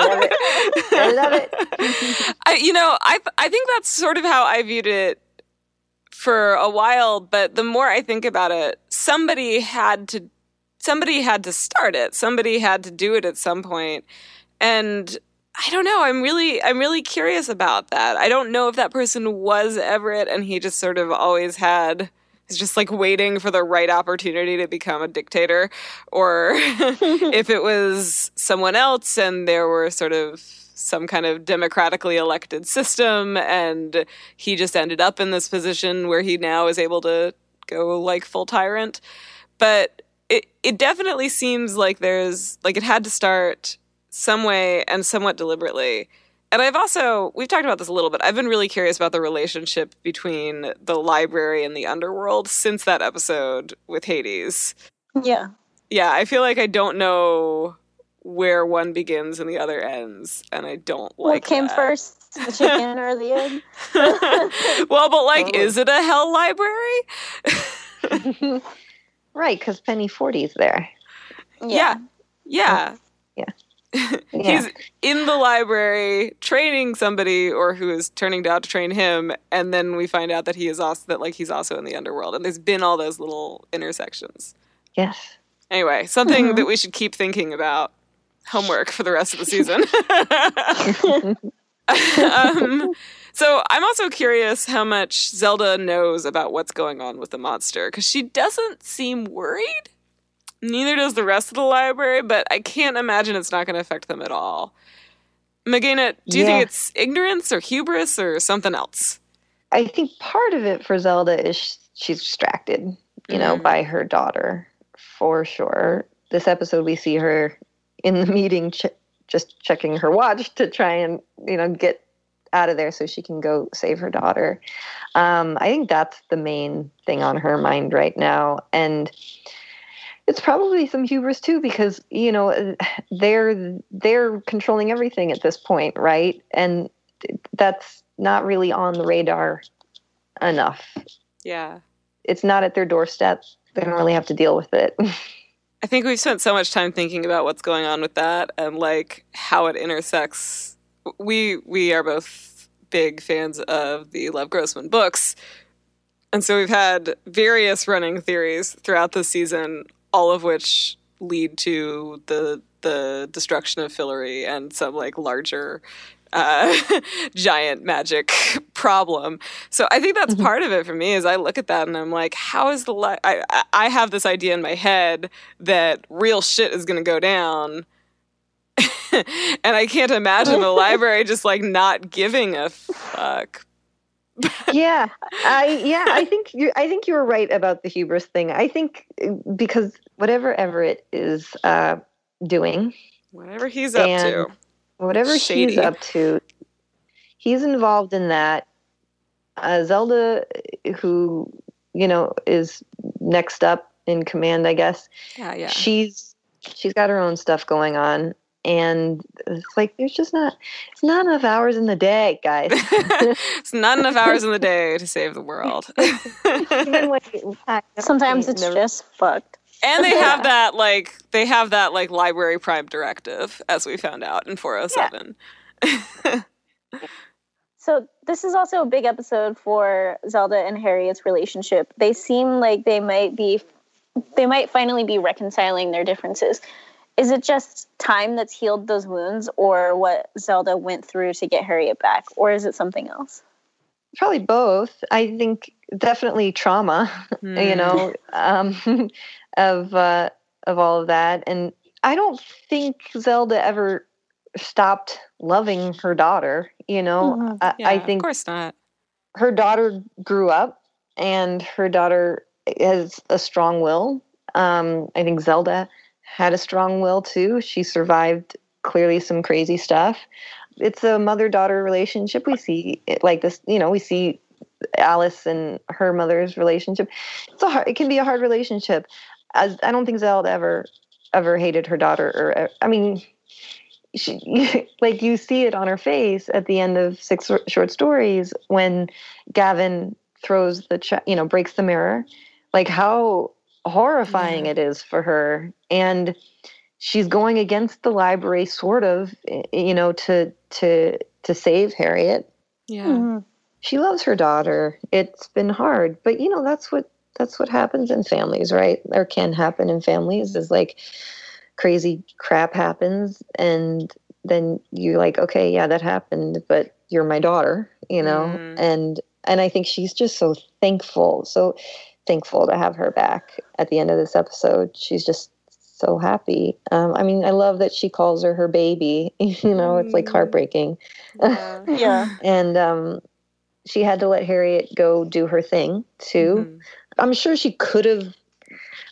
I love it. I, you know, I I think that's sort of how I viewed it for a while. But the more I think about it, somebody had to somebody had to start it. Somebody had to do it at some point, and I don't know. I'm really I'm really curious about that. I don't know if that person was Everett, and he just sort of always had. He's just like waiting for the right opportunity to become a dictator, or if it was someone else and there were sort of some kind of democratically elected system and he just ended up in this position where he now is able to go like full tyrant but it it definitely seems like there's like it had to start some way and somewhat deliberately and I've also we've talked about this a little bit. I've been really curious about the relationship between the library and the underworld since that episode with Hades. Yeah. Yeah, I feel like I don't know where one begins and the other ends, and I don't like what came that. first, the chicken or the egg? well, but like, is it a hell library? right, because Penny Forty's there. yeah. Yeah. Yeah. He's in the library training somebody or who is turning out to train him and then we find out that he is also that like he's also in the underworld and there's been all those little intersections. Yes. Anyway, something Mhm. that we should keep thinking about. Homework for the rest of the season. um, so I'm also curious how much Zelda knows about what's going on with the monster because she doesn't seem worried. Neither does the rest of the library, but I can't imagine it's not going to affect them at all. Mageina, do you Yeah. think it's ignorance or hubris or something else? I think part of it for Zelda is she's distracted, you know, Mhm. by her daughter, for sure. This episode, we see her in the meeting, ch- just checking her watch to try and, you know, get out of there so she can go save her daughter. Um, I think that's the main thing on her mind right now, and it's probably some hubris too because you know they're they're controlling everything at this point, right? And that's not really on the radar enough. Yeah. It's not at their doorstep. They don't really have to deal with it. I think we've spent so much time thinking about what's going on with that and like how it intersects. We we are both big fans of the Lev Grossman books. And so we've had various running theories throughout the season, all of which lead to the the destruction of Fillory and some like larger uh, giant magic problem. So I think that's mm-hmm. part of it for me. Is I look at that and I'm like, how is the li- I I have this idea in my head that real shit is going to go down. and I can't imagine the library just like not giving a fuck. yeah, I yeah, I think you I think you were right about the hubris thing. I think uh, because whatever Everett is uh, doing, whatever he's up to, whatever Shady. he's up to, he's involved in that. Uh, Zelda, who you know is next up in command, I guess. Yeah, yeah. She's she's got her own stuff going on, and it's like there's just not it's not enough hours in the day, guys. it's not enough hours in the day to save the world. Sometimes it's just fucked and they have that like they have that like library prime directive as we found out in 407 yeah. so this is also a big episode for zelda and harriet's relationship. They seem like they might be they might finally be reconciling their differences. Is it just time that's healed those wounds or what zelda went through to get harriet back or is it something else? Probably both. I think definitely trauma mm. you hmm. know? Um, of uh, of all of that. And I don't think Zelda ever stopped loving her daughter. You know, mm-hmm. I, yeah, I think of course not. Her daughter grew up, and her daughter has a strong will. Um, I think Zelda had a strong will too. She survived clearly some crazy stuff. It's a mother daughter relationship. We see it like this, you know, we see Alice and her mother's relationship. It's a hard, it can be a hard relationship as I don't think Zelda ever ever hated her daughter or I mean she like you see it on her face at the end of six short stories when Gavin throws the ch- you know breaks the mirror. Like how horrifying yeah. it is for her. And she's going against the library sort of you know to to to save Harriet. Yeah. Mm-hmm. she loves her daughter. It's been hard. But you know that's what that's what happens in families, right? Or can happen in families is like crazy crap happens and then you're like, okay, yeah, that happened, but you're my daughter, you know? Mm. And and I think she's just so thankful, so thankful to have her back at the end of this episode. She's just so happy. Um, I mean, I love that she calls her her baby. You know, it's like mm. heartbreaking. Yeah. yeah. and um, she had to let Harriet go do her thing too. I'm sure she could have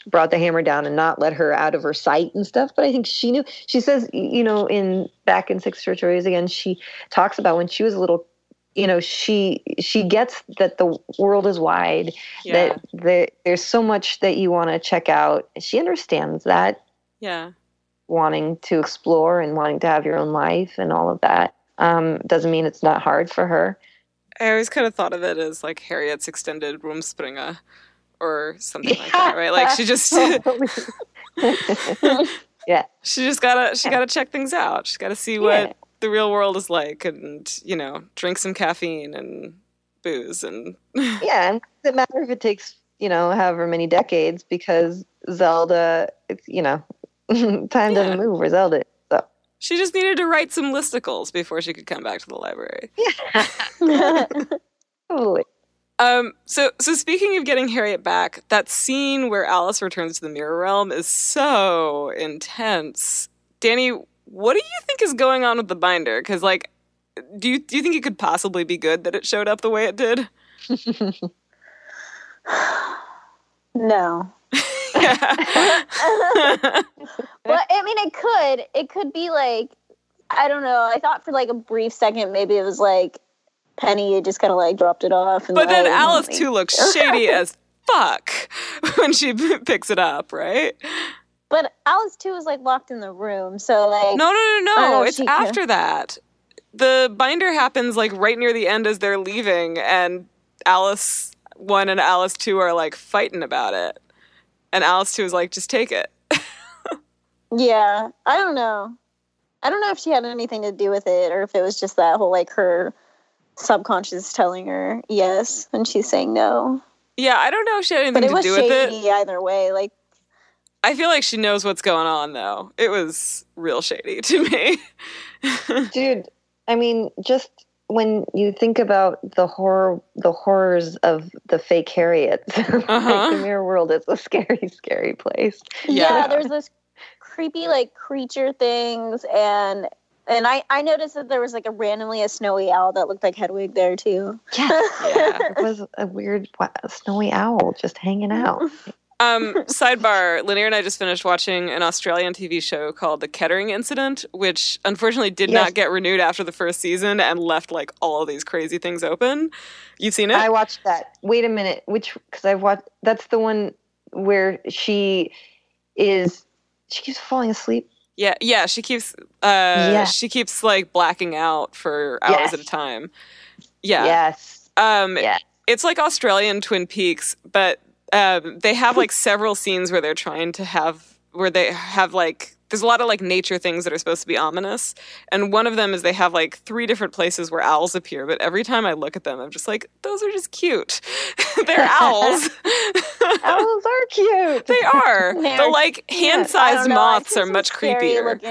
brought the hammer down and not let her out of her sight and stuff but i think she knew. She says you know in back in six short stories again she talks about when she was a little you know she she gets that the world is wide yeah. that the, there's so much that you want to check out. She understands that yeah. wanting to explore and wanting to have your own life and all of that um, doesn't mean it's not hard for her. I always kind of thought of it as like harriet's extended rumspringa or something yeah. like that, right? Like she just Yeah. She just gotta she gotta check things out. She's gotta see what yeah. the real world is like and, you know, drink some caffeine and booze and Yeah, and it doesn't matter if it takes, you know, however many decades because Zelda it's you know, time yeah. doesn't move for Zelda. So she just needed to write some listicles before she could come back to the library. Yeah. totally. Um, so, so speaking of getting Harriet back, that scene where Alice returns to the mirror realm is so intense. Danny, what do you think is going on with the binder? Because, like, do you do you think it could possibly be good that it showed up the way it did? no. well, I mean, it could. It could be like I don't know. I thought for like a brief second maybe it was like Penny had just kind of like dropped it off. And But then Alice too looks shady as fuck when she picks it up, right? But Alice too was like locked in the room, so like No, no, no, no. It's after that. The binder happens like right near the end as they're leaving, and Alice one and Alice two are like fighting about it. And Alice two is like, just take it. Yeah, I don't know. I don't know if she had anything to do with it or if it was just that whole like her subconscious telling her yes and she's saying no. Yeah, I don't know if she had anything But it to was do with it. shady either way. Like, I feel like she knows what's going on though. It was real shady to me. Dude, I mean, just when you think about the horror, the horrors of the fake Harriets, Uh-huh. like the mirror world is a scary, scary place. yeah, Yeah. there's this creepy like creature things and and I, I noticed that there was like a randomly a snowy owl that looked like Hedwig there too. Yeah, Yeah. it was a weird wa- snowy owl just hanging out. Um, sidebar, Lanier and I just finished watching an Australian TV show called The Kettering Incident, which unfortunately did Yes. not get renewed after the first season and left like all of these crazy things open. You've seen it? I watched that. Wait a minute, which because I've watched. That's the one where she is. She keeps falling asleep. Yeah, yeah. She keeps uh Yeah. she keeps like blacking out for hours Yes. at a time. Yeah. Yes. Um Yeah. it's like Australian Twin Peaks, but um, they have like several scenes where they're trying to have where they have like there's a lot of like nature things that are supposed to be ominous, and one of them is they have like three different places where owls appear. But every time I look at them, I'm just like, those are just cute. they're owls. Owls are cute. they are. The like know, I've moths are much scary creepier.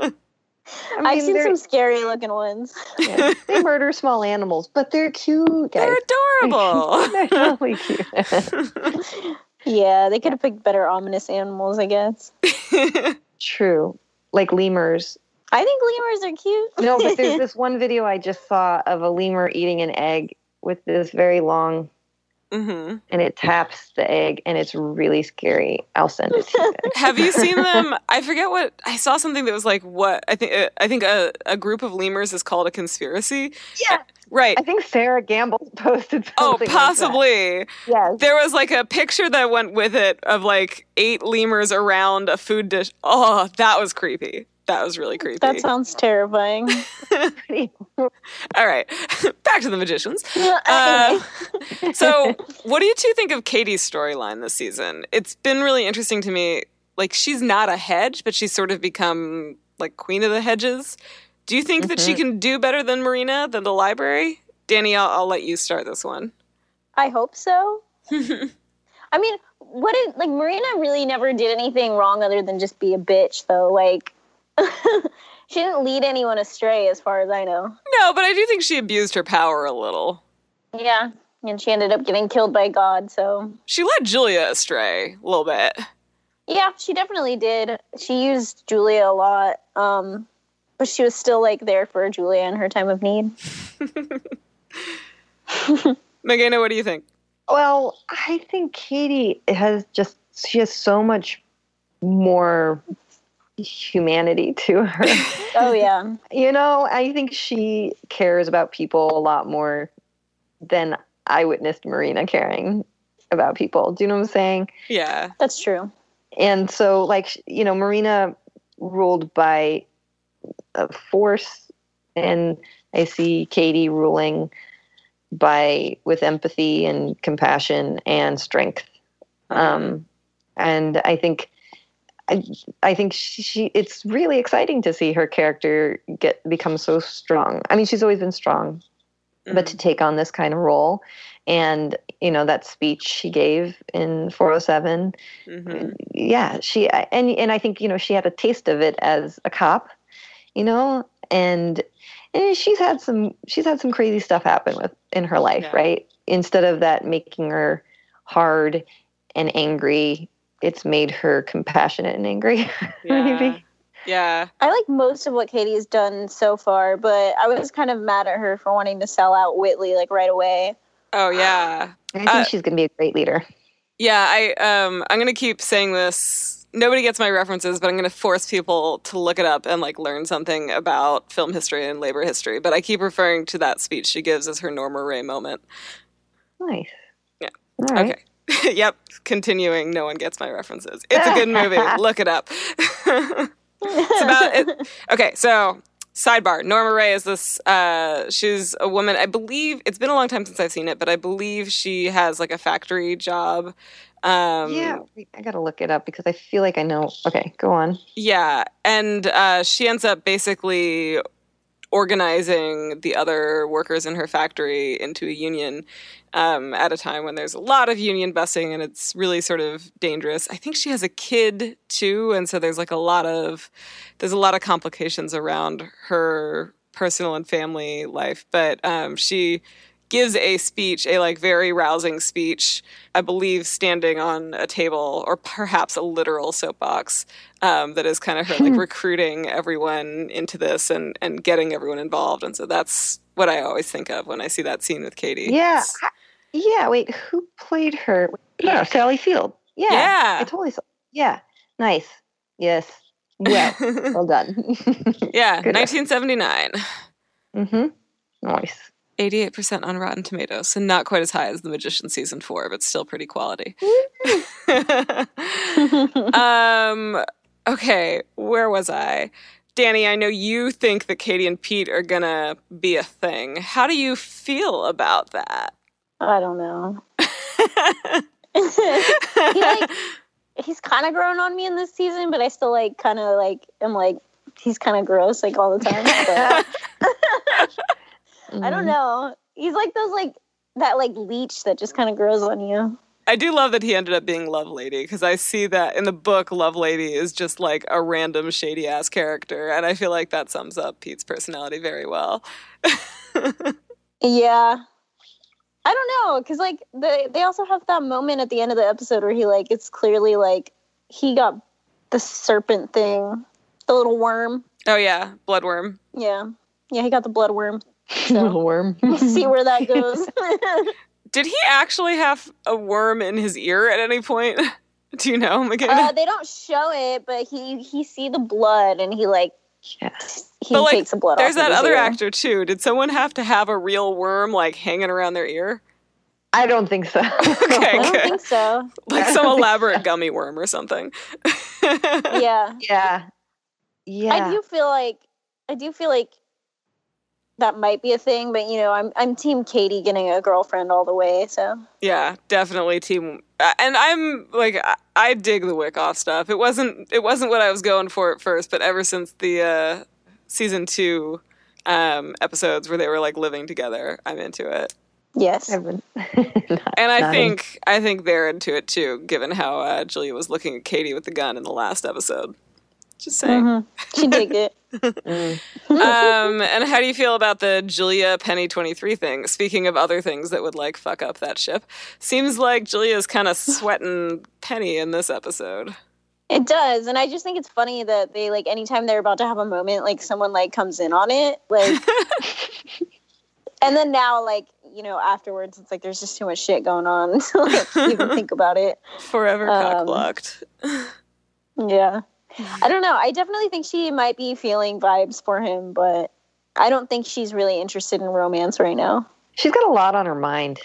Looking, I I've seen some scary looking ones. yeah, they murder small animals, but they're cute, guys. they're adorable. They're totally cute. Yeah, they could have picked better ominous animals, I guess. True. Like lemurs. I think lemurs are cute. No, but there's this one video I just saw of a lemur eating an egg with this very long, hmm and it taps the egg, and it's really scary. I'll send it to you. Have you seen them? I forget what I saw. Something that was like what I think. Uh, I think a, a group of lemurs is called a conspiracy. Yeah. Right. I think Sera Gamble posted something. Oh, like possibly. Yes. There was like a picture that went with it of like eight lemurs around a food dish. Oh, that was creepy. That was really creepy. That sounds terrifying. All right, back to the magicians. Uh, so, what do you two think of Kady's storyline this season? It's been really interesting to me. Like, she's not a hedge, but she's sort of become like queen of the hedges. Do you think that she can do better than Marina, than the library? Danny, I'll, I'll let you start this one. I hope so. I mean, what did like Marina really never did anything wrong other than just be a bitch though. Like she didn't lead anyone astray as far as I know. No, but I do think she abused her power a little. Yeah. And she ended up getting killed by God, so She led Julia astray a little bit. yeah, she definitely did. She used Julia a lot. Um but she was still like there for Julia in her time of need. Mageina, what do you think? Well, I think Kady has just she has so much more humanity to her. Oh yeah. you know, I think she cares about people a lot more than I witnessed Marina caring about people. Do you know what I'm saying? Yeah. That's true. And so, like, you know, Marina ruled by uh, force, and I see Kady ruling by with empathy and compassion and strength. Um, and I think, I, I think she, she, it's really exciting to see her character get become so strong. I mean, she's always been strong, but to take on this kind of role, and you know that speech she gave in 407 Mhm. yeah she and and i think you know she had a taste of it as a cop you know and and she's had some she's had some crazy stuff happen with in her life Yeah. right instead of that making her hard and angry it's made her compassionate and angry Yeah. maybe Yeah. I like most of what Kady's done so far, but I was kind of mad at her for wanting to sell out Whitley like right away. Oh, yeah. i think Uh, she's going to be a great leader Yeah, I um I'm gonna keep saying this nobody gets my references, but I'm going to force people to look it up and like learn something about film history and labor history. But I keep referring to that speech she gives as her Norma Rae moment. Nice. Yeah. All right. Okay. yep. Continuing, no one gets my references. It's a good movie. Look it up. it's about it. Okay, so sidebar. Norma Rae is this. Uh, she's a woman. I believe it's been a long time since I've seen it, but I believe she has like a factory job. Um, yeah, I gotta look it up because I feel like I know. Okay, go on. Yeah, and uh, she ends up basically organizing the other workers in her factory into a union um, at a time when there's a lot of union busing and it's really sort of dangerous. I think she has a kid too, and so there's like a lot of there's a lot of complications around her personal and family life. But um, she gives a speech, a like very rousing speech, I believe, standing on a table or perhaps a literal soapbox. Um, that is kind of her like recruiting everyone into this and and getting everyone involved. And so that's what I always think of when I see that scene with Kady. Yeah, I- yeah. Wait, who played her? No, Sally Field. Yeah, Yeah. I totally saw. Yeah, nice. Yes. Well, well done. yeah, Good 1979. mm-hmm. Nice. 88% on Rotten Tomatoes, so not quite as high as The Magician season four, but still pretty quality. um, okay, where was I? Danny, I know you think that Kady and Pete are gonna be a thing. How do you feel about that? I don't know. he like he's kind of grown on me in this season, but I still like kind of like am like he's kind of gross like all the time. But I don't mm-hmm. know. He's like those like that like leech that just kind of grows on you. I do love that he ended up being Lovelady because I see that in the book, Lovelady is just like a random shady ass character, and I feel like that sums up Pete's personality very well. Yeah. I don't know, cause like the they also have that moment at the end of the episode where he like it's clearly like he got the serpent thing, the little worm. Oh yeah, Bloodworm. Yeah, yeah, he got the blood worm. Little worm. We'll see where that goes. Did he actually have a worm in his ear at any point? Do you know, Mageina? uh, they don't show it, but he he see the blood and he like yeah. he But, like, takes the blood There's off. of that his other ear. actor too. Did someone have to have a real worm like hanging around their ear? I don't think so. Okay, I don't good. think so. Like some don't think elaborate gummy worm or something. Yeah. yeah. Yeah. I do feel like I do feel like that might be a thing, but you know, I'm I'm team Kady getting a girlfriend all the way. So Yeah, definitely team. uh, And I'm like, I, I dig the wick off stuff. It wasn't, it wasn't what I was going for at first, but ever since the uh, season two um, episodes where they were like living together, I'm into it. yes, I've And I Nice. think, I think they're into it too, given how uh, Julia was looking at Kady with the gun in the last episode. Just saying. Mhm. she did it. Mm. um, and how do you feel about the Julia Penny 23 thing? Speaking of other things that would like fuck up that ship, seems like Julia's kind of sweating Penny in this episode. It does, and I just think it's funny that they like anytime they're about to have a moment, like someone like comes in on it, like, and then now like you know afterwards, it's like there's just too much shit going on to like even think about it. Forever Um, cock blocked. Yeah. I don't know. I definitely think she might be feeling vibes for him, but I don't think she's really interested in romance right now. She's got a lot on her mind.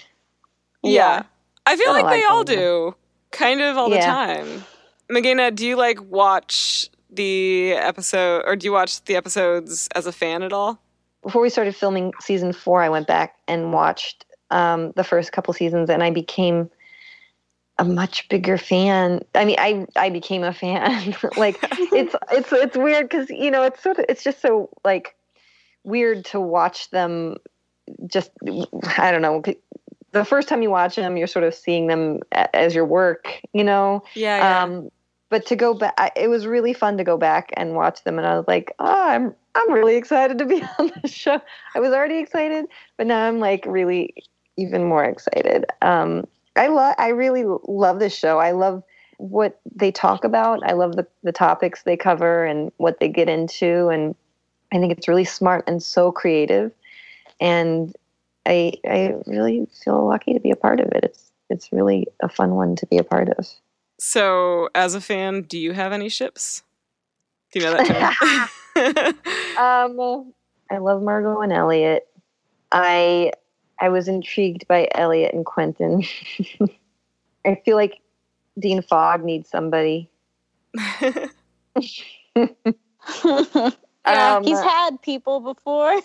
Yeah. I feel like like they all them. do, kind of all the time. Mageina, do you like watch the episode, or do you watch the episodes as a fan at all? Before we started filming season four, I went back and watched um, the first couple seasons, and I became a much bigger fan. I mean, I I became a fan. like it's it's it's weird because you know it's sort of it's just so like weird to watch them. Just I don't know. The first time you watch them, you're sort of seeing them as your work, you know. Yeah, yeah. Um, but to go back, it was really fun to go back and watch them, and I was like, oh, I'm I'm really excited to be on the show. I was already excited, but now I'm like really even more excited. Um, I love, I really love this show. I love what they talk about. I love the the topics they cover and what they get into, and I think it's really smart and so creative. And I I really feel lucky to be a part of it. It's it's really a fun one to be a part of. So, as a fan, do you have any ships? Do you know that term? Um, I love Margot and Eliot. I I was intrigued by Eliot and Quentin. I feel like Dean Fogg needs somebody. yeah, Um, he's had people before.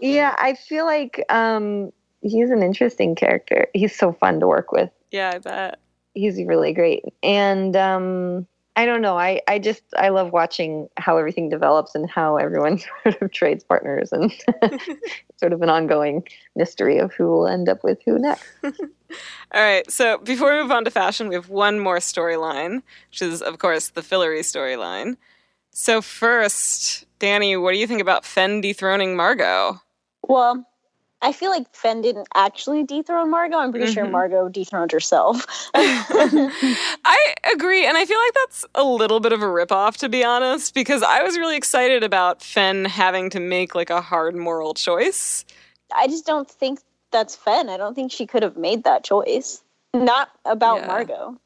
Yeah, I feel like um, he's an interesting character. He's so fun to work with. yeah, I bet. He's really great. And um, I don't know. I, I just I love watching how everything develops and how everyone sort of trades partners and sort of an ongoing mystery of who will end up with who next. All right. So before we move on to fashion, we have one more storyline, which is, of course, the Fillory storyline. So first, Danny, what do you think about Fen dethroning Margot? well, I feel like Fen didn't actually dethrone Margot. I'm pretty sure Mhm. Margot dethroned herself. I agree, and I feel like that's a little bit of a ripoff, to be honest, because I was really excited about Fen having to make like a hard moral choice. I just don't think that's Fen. I don't think she could have made that choice. Not about Yeah. Margot.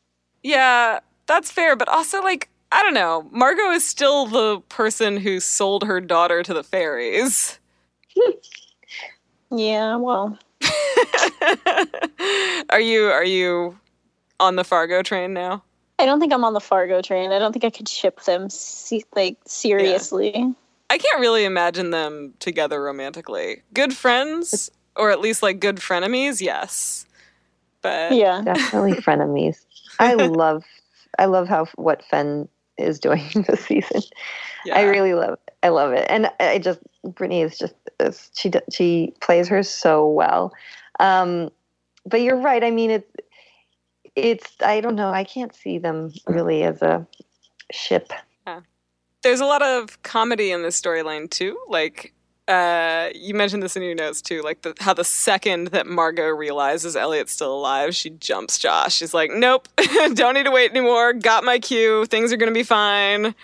Yeah, that's fair, but also like I don't know, Margot is still the person who sold her daughter to the fairies. Yeah, well, are you are you on the Fargo train now? I don't think I'm on the Fargo train. I don't think I could ship them se- like seriously. I can't really imagine them together romantically. Good friends, or at least like good frenemies, yes. But Yeah. Definitely frenemies. I love I love how what Fen is doing this season. Yeah. I really love I love it, and I just Brittany is just she she plays her so well. Um, but you're right. I mean, it's it's I don't know. I can't see them really as a ship. there's a lot of comedy in this storyline too. Like uh, you mentioned this in your notes too, like the, how the second that Margot realizes Eliot's still alive, she jumps Josh. She's like, "Nope, don't need to wait anymore. Got my cue. Things are gonna be fine."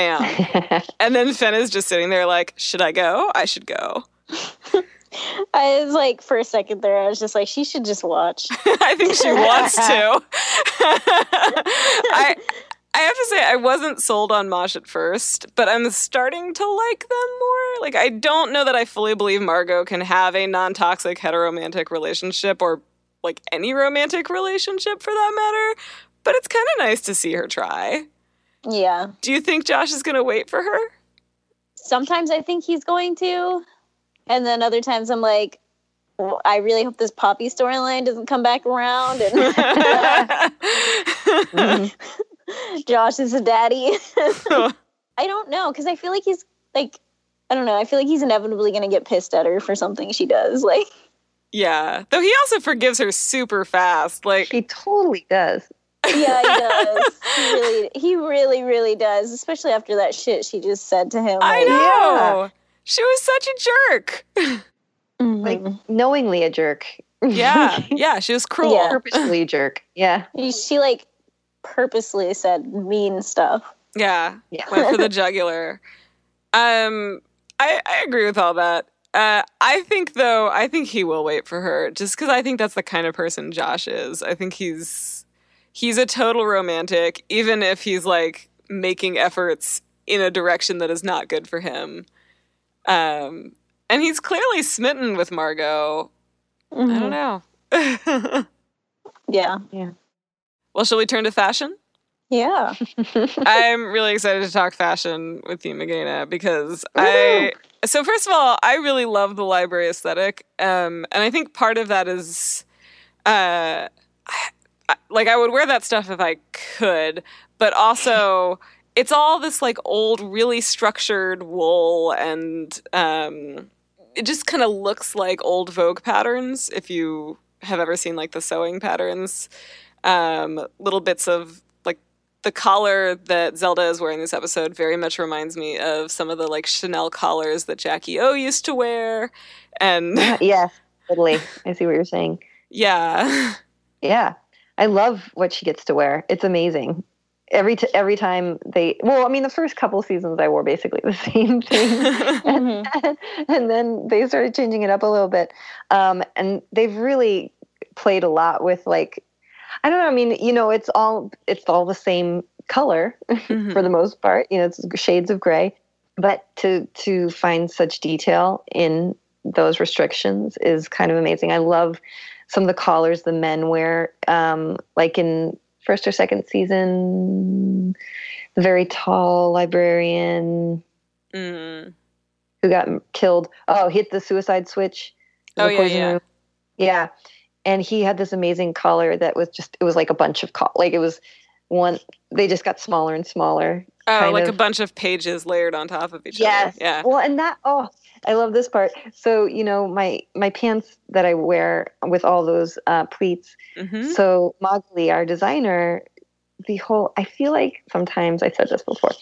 And then Fen is just sitting there like, "Should I go? I should go." I was like, for a second there, I was just like, she should just watch. I think she wants to. I I have to say I wasn't sold on Mosh at first, but I'm starting to like them more. Like I don't know that I fully believe Margot can have a non-toxic heteromantic relationship or like any romantic relationship for that matter, but it's kind of nice to see her try. Yeah. Do you think Josh is going to wait for her? Sometimes I think he's going to, and then other times I'm like, well, I really hope this Poppy storyline doesn't come back around and. Josh is a daddy. I don't know because I feel like he's like, I don't know. I feel like he's inevitably going to get pissed at her for something she does. Like, yeah. Though he also forgives her super fast. Like He totally does. Yeah, he does. he really, he really, really does. Especially after that shit she just said to him. I like, know. She was such a jerk. mhm. Like knowingly a jerk. Yeah, yeah, she was cruel. Yeah. Purposefully a jerk. Yeah. she like purposely said mean stuff. Yeah, Yeah. went for the jugular. Um, I, I agree with all that. Uh, I think though, I think he will wait for her, just because I think that's the kind of person Josh is. I think he's he's a total romantic, even if he's like making efforts in a direction that is not good for him. Um, and he's clearly smitten with Margot. I don't know. Yeah. Yeah. Well, shall we turn to fashion? Yeah. I'm really excited to talk fashion with you, Mageina, because I. So first of all, I really love the library aesthetic, um, and I think part of that is, uh, I, I- like I would wear that stuff if I could, but also it's all this like old, really structured wool, and um, it just kind of looks like old Vogue patterns. If you have ever seen like the sewing patterns, um, little bits of like the collar that Zelda is wearing this episode very much reminds me of some of the like Chanel collars that Jackie O used to wear. And yes, totally. I see what you're saying. yeah. Yeah, I love what she gets to wear. It's amazing. Every t- every time they, well, I mean, the first couple seasons I wore basically the same thing, Mhm. and then they started changing it up a little bit. Um, and they've really played a lot with like, I don't know. I mean, you know, it's all it's all the same color Mhm. for the most part. You know, it's shades of gray. But to to find such detail in those restrictions is kind of amazing. I love some of the collars the men wear, um, like in first or second season. The very tall librarian Mm. who got killed. Oh, hit the suicide switch. Oh, yeah, yeah. room. Yeah. And he had this amazing collar that was just, it was like a bunch of, coll- like it was one, they just got smaller and smaller. Oh, like a bunch of pages layered on top of each Yes. other. Yeah. Well, and that, oh, I love this part. So, you know, my, my pants that I wear with all those uh, pleats. hmm So Magali, our designer, the whole, I feel like sometimes I said this before,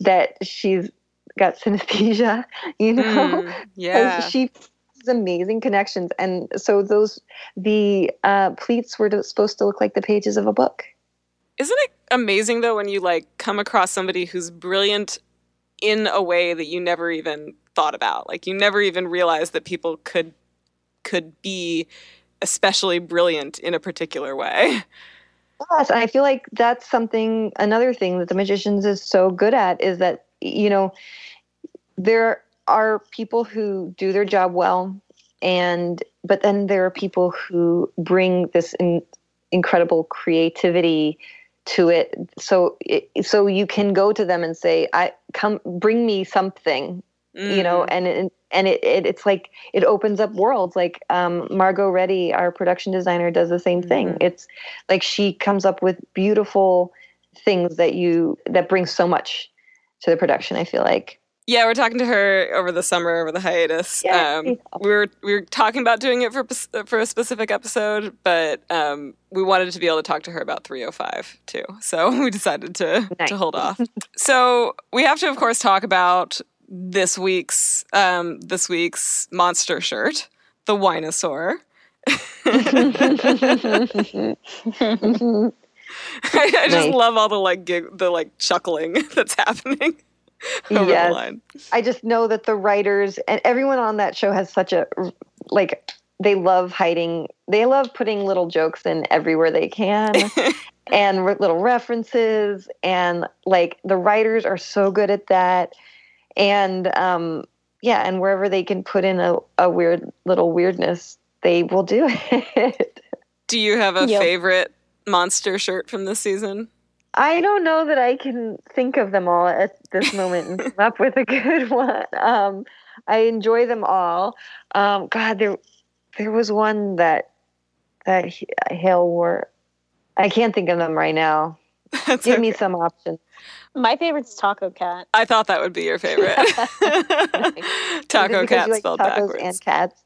that she's got synesthesia, you know? Mm, yeah. she has amazing connections and so those the uh, pleats were supposed to look like the pages of a book Isn't it amazing though when you like come across somebody who's brilliant in a way that you never even thought about? Like you never even realized that people could could be especially brilliant in a particular way. yes and i feel like that's something another thing that the magicians is so good at is that you know there are people who do their job well and but then there are people who bring this in, incredible creativity to it so it, so you can go to them and say i come bring me something you know Mm. and and it, it it's like it opens up worlds like um margot reddy our production designer does the same thing Mhm. it's like she comes up with beautiful things that you that bring so much to the production i feel like Yeah, we're talking to her over the summer, over the hiatus. Yay. Um, we were we were talking about doing it for for a specific episode, but um, we wanted to be able to talk to her about 305 too. So we decided to Nice. to hold off. so we have to, of course, talk about this week's um, this week's monster shirt, the Winosaur. I, I just Nice. love all the like gig, the like chuckling that's happening over Yes. the line. I just know that the writers and everyone on that show has such a like they love hiding they love putting little jokes in everywhere they can and re- little references and like the writers are so good at that and um yeah and wherever they can put in a, a weird little weirdness they will do it Do you have a Yep. favorite monster shirt from this season? I don't know that I can think of them all at this moment and come up with a good one. Um, I enjoy them all. Um, God, there there was one that that Hale wore. I can't think of them right now. That's Give me some options. My favorite's Taco Cat. I thought that would be your favorite. Taco cat you like spelled tacos backwards. and cats.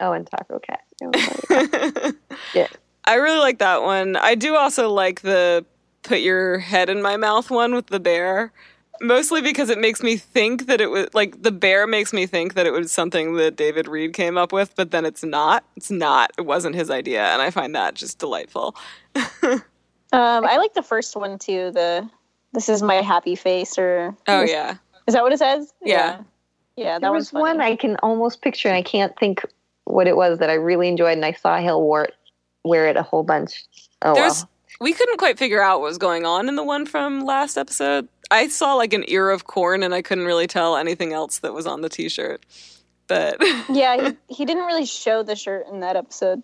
oh, and taco cat. Oh, Yeah. I really like that one. I do also like the put your head in my mouth one with the bear. Mostly because it makes me think that it was like the bear makes me think that it was something that David Reed came up with, but then it's not. It's not. It wasn't his idea, and I find that just delightful. Um, I like the first one too. The this is my happy face, or Oh yeah. is that what it says? Yeah. yeah, yeah that there one's was one. I can almost picture, and I can't think what it was that I really enjoyed, and I saw Hill wore it, wear it a whole bunch. Oh There's well. we couldn't quite figure out what was going on in the one from last episode. I saw like an ear of corn and I couldn't really tell anything else that was on the t-shirt. But yeah, he, he didn't really show the shirt in that episode.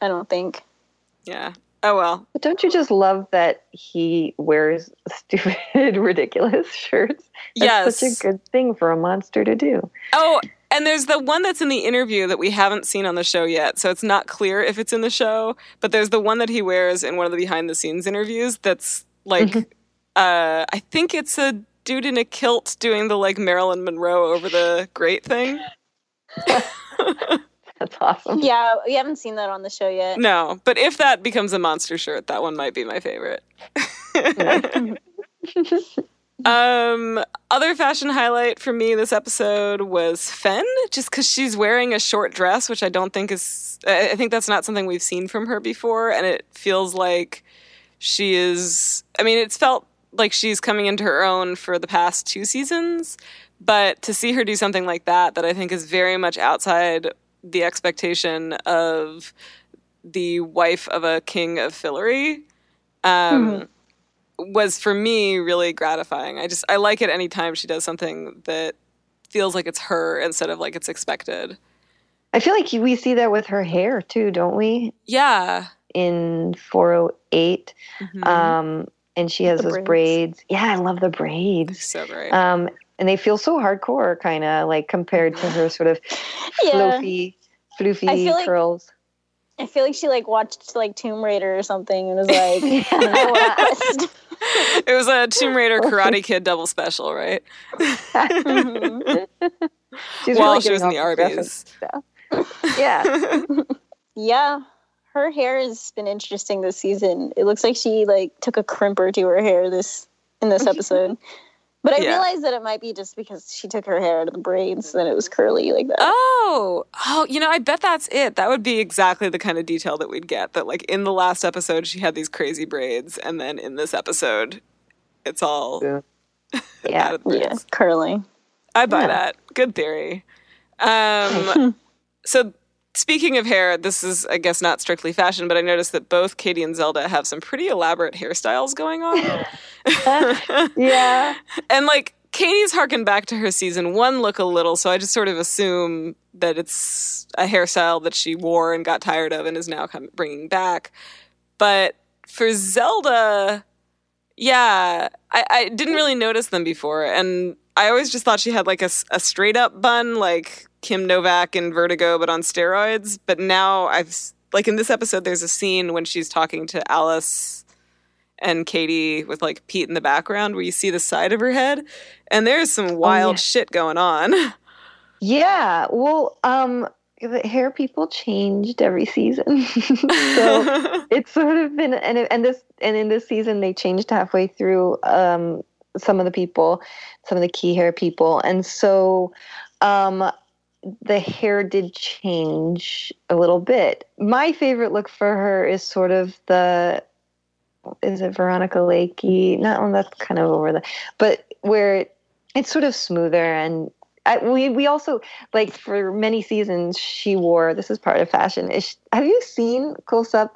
I don't think. yeah. Oh well. But don't you just love that he wears stupid, ridiculous shirts? That's yes. such a good thing for a monster to do. Oh, and there's the one that's in the interview that we haven't seen on the show yet, so it's not clear if it's in the show. But there's the one that he wears in one of the behind the scenes interviews. That's like, Mm-hmm. uh, I think it's a dude in a kilt doing the like Marilyn Monroe over the great thing. That's awesome. Yeah, we haven't seen that on the show yet. No, but if that becomes a monster shirt, that one might be my favorite. um, other fashion highlight for me this episode was Fen, just because she's wearing a short dress, which I don't think is. I I think that's not something we've seen from her before, and it feels like she is. I mean, it's felt like she's coming into her own for the past two seasons, but to see her do something like that, that I think is very much outside the expectation of the wife of a king of Fillory um, was for me really gratifying. I just I like it anytime she does something that feels like it's her instead of like it's expected. I feel like we see that with her hair too, don't we? Yeah. In 408. Mhm. Um, and she has The those braids. braids. Yeah, I love the braids. so great. Um, and they feel so hardcore, kind of like compared to her sort of Yeah. floofy, floofy I feel like- curls. I feel like she like watched like Tomb Raider or something and was like, "I'm gonna go on a quest." it was a Tomb Raider Karate Kid double special, right? Mhm. She's While really she was in the all Arby's. Yeah. Yeah, her hair has been interesting this season. It looks like she like took a crimper to her hair this in this episode. But I Yeah. realized that it might be just because she took her hair out of the braids and it was curly like that. Oh, oh, you know, I bet that's it. That would be exactly the kind of detail that we'd get. That like in the last episode she had these crazy braids, and then in this episode, it's all Yeah. out Yeah. of the yeah, braids. curly. I buy Yeah. that. Good theory. Um, so speaking of hair, this is I guess not strictly fashion, but I noticed that both Kady and Zelda have some pretty elaborate hairstyles going on. Yeah. and like Kady's harkened back to her season one look a little, so I just sort of assume that it's a hairstyle that she wore and got tired of and is now come, bringing back. But for Zelda, yeah, I, I didn't really notice them before, and I always just thought she had like a straight up bun, like Kim Novak in Vertigo, but on steroids. But now I've like in this episode, there's a scene when she's talking to Alice and Kady with like Pete in the background where you see the side of her head and there's some wild yeah. shit going on. Yeah. Well, um, the hair people changed every season. so it's sort of been and and this and in this season they changed halfway through um some of the people, some of the key hair people. And so um the hair did change a little bit. My favorite look for her is sort of the is it Veronica Lakey? Not well, that's kind of over the but where it, it's sort of smoother and I, we we also like for many seasons she wore this is part of fashion. Is have you seen close up?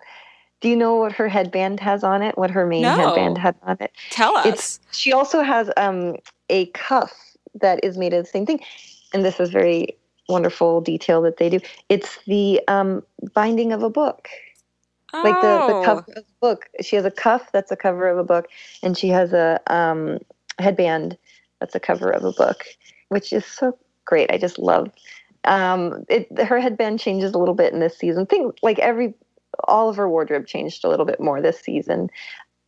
Do you know what her headband has on it? What her main No. headband has on it? Tell us. It's she also has um a cuff that is made of the same thing, and this is very wonderful detail that they do. It's the um binding of a book like the, the Oh. cover of the book. She has a cuff that's a cover of a book, and she has a um, headband that's a cover of a book, which is so great. I just love. Um, it her headband changes a little bit in this season. Think like every all of her wardrobe changed a little bit more this season.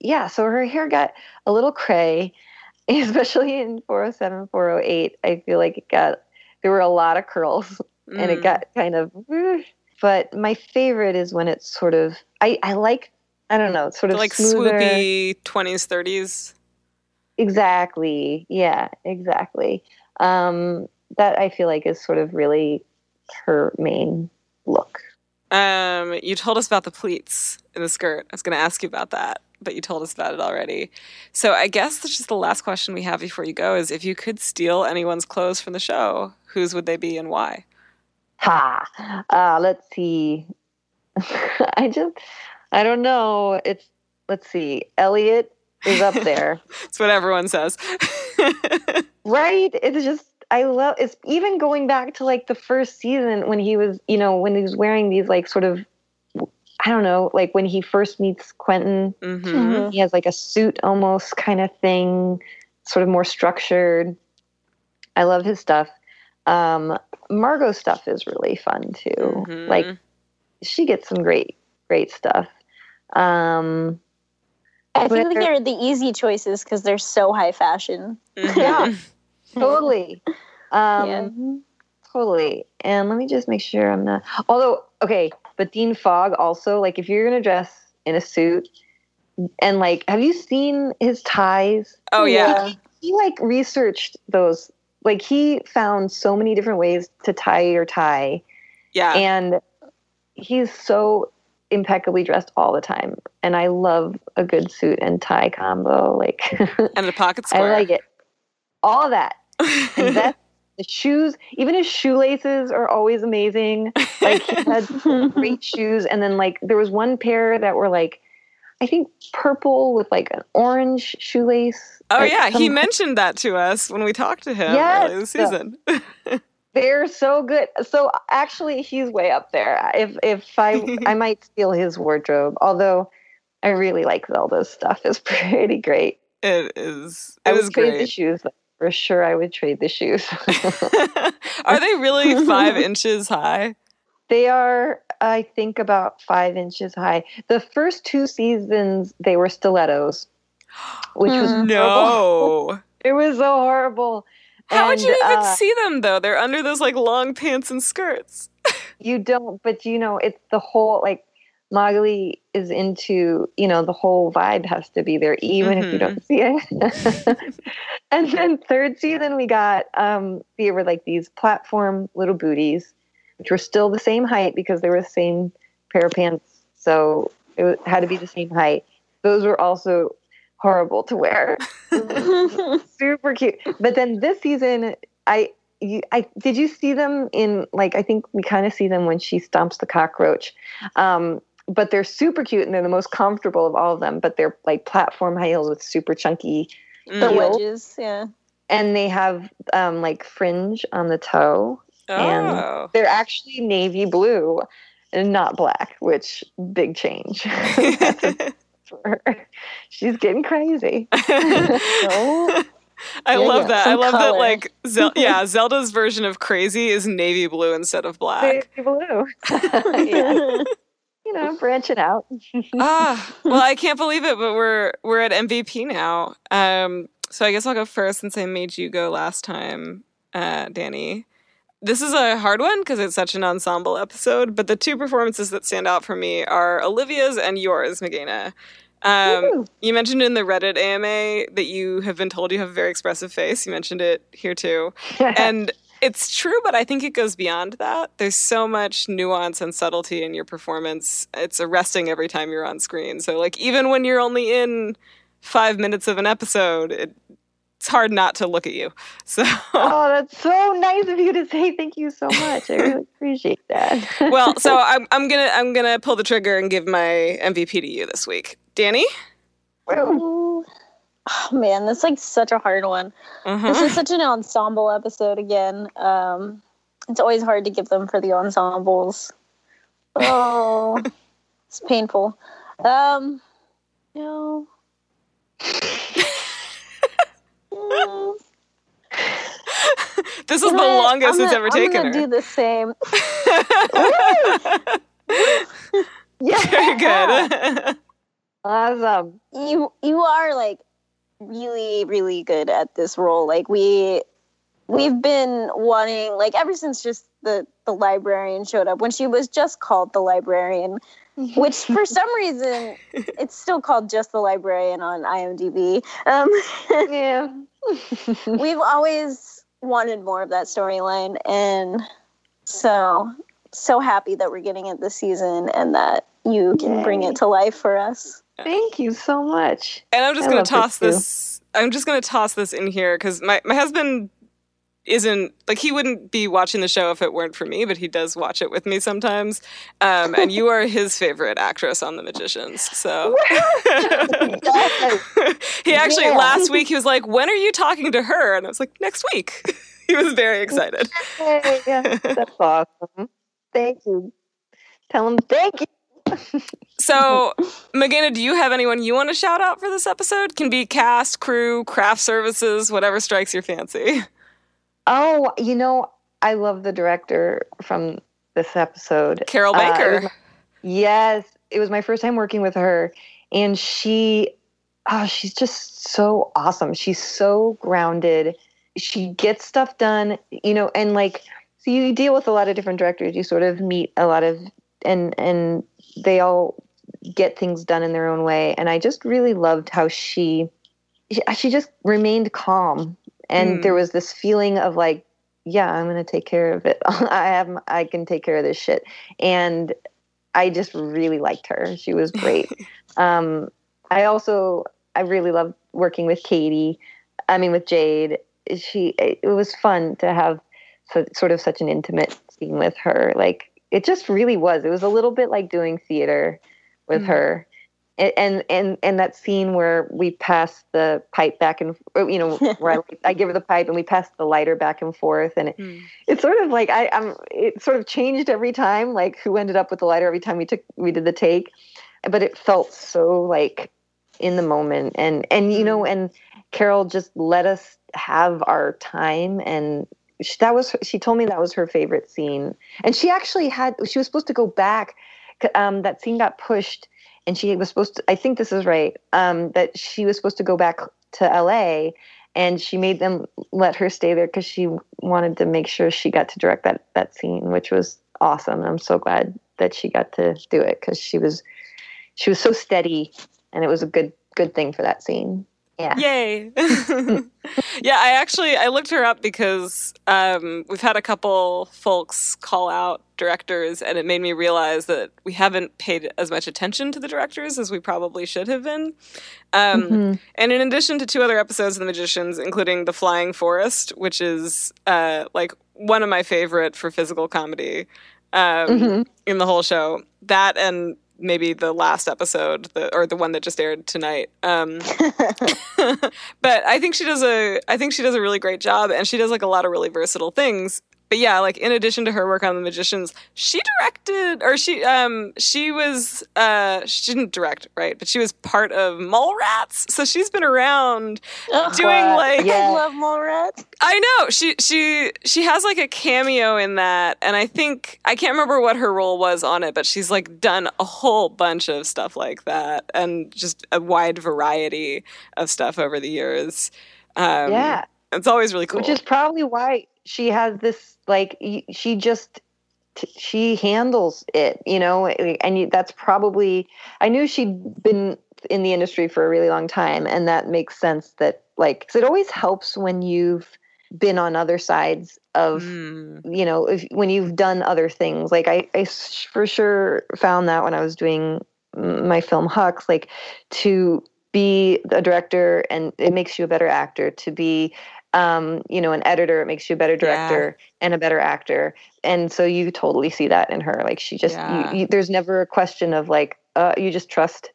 Yeah, so her hair got a little cray, especially in 407, 408. I feel like it got there were a lot of curls and it Mm. got kind of but my favorite is when it's sort of i i like i don't know sort of like smoother swoopy 20s, 30s. exactly yeah exactly um that i feel like is sort of really her main look Um, you told us about the pleats in the skirt. I was going to ask you about that, but you told us about it already. So I guess that's just the last question we have before you go is if you could steal anyone's clothes from the show, whose would they be and why? ha uh let's see i just i don't know it's let's see Eliot is up there It's what everyone says. Right? It's just I love it's even going back to like the first season when he was, you know, when he was wearing these like sort of I don't know, like when he first meets Quentin, hmm he has like a suit almost kind of thing, sort of more structured. I love his stuff. Um Margot stuff is really fun too. Mhm. Like she gets some great great stuff. Um I feel like they're the easy choices because they're so high fashion. Mhm. Yeah. totally. Um yeah. Totally. And let me just make sure I'm not. Although, okay, but Dean Fogg also, like, if you're going to dress in a suit and, like, have you seen his ties? Oh, yeah. He, like, researched those. Like, he found so many different ways to tie your tie. Yeah. And he's so impeccably dressed all the time. And I love a good suit and tie combo. Like, And a pocket square. I like it. All that. And that's the shoes, even his shoelaces are always amazing. Like he had great shoes, and then like there was one pair that were like, I think purple with like an orange shoelace. Oh Like, yeah, he mentioned that to us when we talked to him Yes. earlier this season. They're so good. So actually, he's way up there. If if I I might steal his wardrobe, although I really like Zelda's stuff. It's pretty great. it is. I It would is trade the shoes. For sure, I would trade the shoes. Are they really five inches high? they are, I think, about five inches high. The first two seasons, they were stilettos, which was horrible. No. It was so horrible. How would you even uh, see them though? They're under those like long pants and skirts. You don't, but you know, it's the whole like Magali is into, you know, the whole vibe has to be there, even if you don't see it. and then third season, we got um, they were like these platform little booties, which were still the same height because they were the same pair of pants, so it had to be the same height. Those were also horrible to wear. Super cute. But then this season, I you, I did you see them in like I think we kind of see them when she stomps the cockroach. Um, but they're super cute and they're the most comfortable of all of them. But they're like platform high heels with super chunky, the Mm. wedges, yeah. and they have um, like fringe on the toe. And- Oh. They're actually navy blue and not black, which big change for her. She's getting crazy. So, I Yeah, love yeah. that. I love that like Zel- yeah, Zelda's version of crazy is navy blue instead of black. navy blue. yeah. You know, branching out. ah, well, I can't believe it, but we're we're at MVP now. Um, so I guess I'll go first since I made you go last time, uh, Danny. This is a hard one because it's such an ensemble episode, but the two performances that stand out for me are Olivia's and yours, Mageina. Um, you mentioned in the Reddit AMA that you have been told you have a very expressive face. You mentioned it here too. and it's true, but I think it goes beyond that. There's so much nuance and subtlety in your performance. It's arresting every time you're on screen. So, like, even when you're only in five minutes of an episode, it, it's hard not to look at you. So, oh, that's so nice of you to say. Thank you so much. I really appreciate that. well, so I'm, I'm gonna I'm gonna pull the trigger and give my MVP to you this week, Danny. Ooh. Oh man, that's like such a hard one. Uh-huh. This is such an ensemble episode again. Um, it's always hard to give them for the ensembles. Oh, it's painful. Um, no. This is you the know longest I'm it's gonna- ever I'm taken gonna her. do the same. yeah. Very good. Awesome. you you are like really really good at this role like we we've been wanting like ever since just the the librarian showed up when she was just called the librarian which for some reason it's still called just the librarian on imdb um, Yeah. we've always wanted more of that storyline and so so happy that we're getting it this season and that you can bring it to life for us Thank you so much. And I'm just I gonna toss too. this. I'm just gonna toss this in here because my my husband isn't like he wouldn't be watching the show if it weren't for me, but he does watch it with me sometimes. Um, and you are his favorite actress on The Magicians, so he actually Yeah. last week he was like, "When are you talking to her?" And I was like, "Next week." he was very excited. Hey, that's awesome. Thank you. Tell him thank you. So, Mageina, do you have anyone you want to shout out for this episode? Can be cast, crew, craft services, whatever strikes your fancy. Oh, you know, I love the director from this episode. Carol Uh, it Banker. my- yes, it was my first time working with her, and she, oh, she's just so awesome. She's so grounded. She gets stuff done, you know, and like, so you deal with a lot of different directors. You sort of meet a lot of, and and they all get things done in their own way. And I just really loved how she, she, she just remained calm, and Mm. there was this feeling of like yeah, I'm gonna take care of it. I have, I can take care of this shit. And I just really liked her. She was great. um, I also, I really loved working with Kady. I mean, with Jade. she it was fun to have so, sort of such an intimate scene with her. Like it just really was. It was a little bit like doing theater with mm. her. And, and and that scene where we pass the pipe back and you know where I, I, give her the pipe and we pass the lighter back and forth and it, mm. it's sort of like I, I'm it sort of changed every time like who ended up with the lighter every time we took we did the take, but it felt so like in the moment and and you know mm. and Carol just let us have our time and she, that was she told me that was her favorite scene and she actually had she was supposed to go back um, that scene got pushed and she was supposed to i think this is right um, that she was supposed to go back to la and she made them let her stay there because she wanted to make sure she got to direct that that scene which was awesome. I'm so glad that she got to do it because she was she was so steady and it was a good good thing for that scene yeah. Yay. yeah, I actually I looked her up because um, we've had a couple folks call out directors and it made me realize that we haven't paid as much attention to the directors as we probably should have been. Um, mm-hmm. And in addition to two other episodes of The Magicians, including The Flying Forest, which is uh, like one of my favorite for physical comedy um, mm-hmm. in the whole show, that and maybe the last episode the, or the one that just aired tonight um, but i think she does a i think she does a really great job and she does like a lot of really versatile things but yeah, like in addition to her work on The Magicians, she directed or she um she was uh she didn't direct, right? But she was part of Mallrats. So she's been around oh, doing what? like yeah. I love Mallrats. I know. She she she has like a cameo in that and I think I can't remember what her role was on it, but she's like done a whole bunch of stuff like that and just a wide variety of stuff over the years. Um, yeah. It's always really cool. Which is probably why she has this like she just she handles it you know and that's probably i knew she'd been in the industry for a really long time and that makes sense that like it always helps when you've been on other sides of mm. you know if, when you've done other things like I, I for sure found that when i was doing my film hucks like to be a director and it makes you a better actor to be um, you know, an editor, it makes you a better director yeah. and a better actor. And so you totally see that in her. Like she just, yeah. you, you, there's never a question of like, uh, you just trust,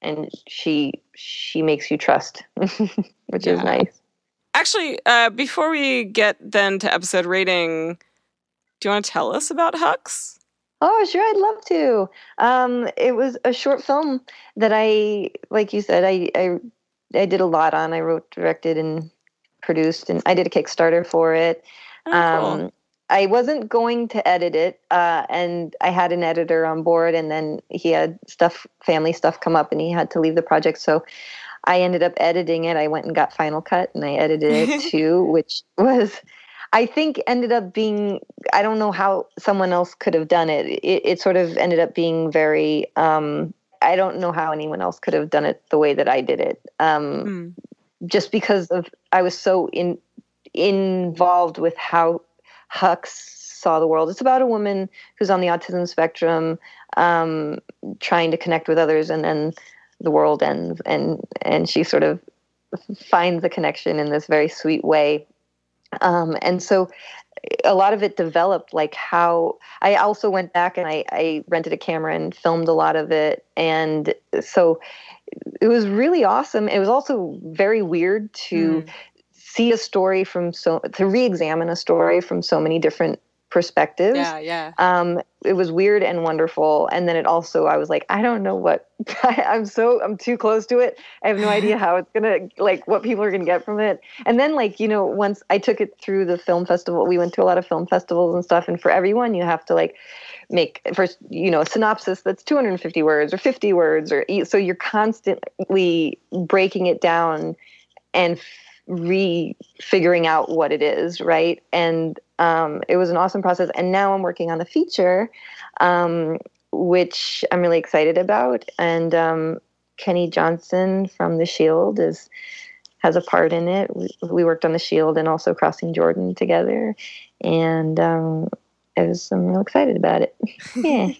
and she she makes you trust, which yeah. is nice. Actually, uh, before we get then to episode rating, do you want to tell us about Hucks? Oh, sure, I'd love to. Um, it was a short film that I, like you said, I, I I did a lot on. I wrote, directed, and produced, and I did a Kickstarter for it. Oh, um, cool. I wasn't going to edit it, uh, and I had an editor on board, and then he had stuff, family stuff, come up, and he had to leave the project. So I ended up editing it. I went and got Final Cut, and I edited it too, which was. I think ended up being I don't know how someone else could have done it. It, it sort of ended up being very um, I don't know how anyone else could have done it the way that I did it. Um, mm just because of I was so in involved with how Hucks saw the world. It's about a woman who's on the autism spectrum, um, trying to connect with others, and then the world ends, and and she sort of finds the connection in this very sweet way. Um, and so a lot of it developed like how I also went back and I, I rented a camera and filmed a lot of it. And so it was really awesome. It was also very weird to mm. see a story from so to re-examine a story from so many different perspectives. Yeah, yeah. Um, it was weird and wonderful. And then it also, I was like, I don't know what I, I'm so I'm too close to it. I have no idea how it's gonna like what people are gonna get from it. And then like you know, once I took it through the film festival, we went to a lot of film festivals and stuff. And for everyone, you have to like make first you know a synopsis that's 250 words or 50 words or so you're constantly breaking it down and re figuring out what it is right? And um, it was an awesome process. And now i'm working on a feature um, which i'm really excited about. And um, kenny johnson from the shield is has a part in it. We, we worked on the shield and also crossing jordan together. And um, I was I'm real excited about it. Yeah.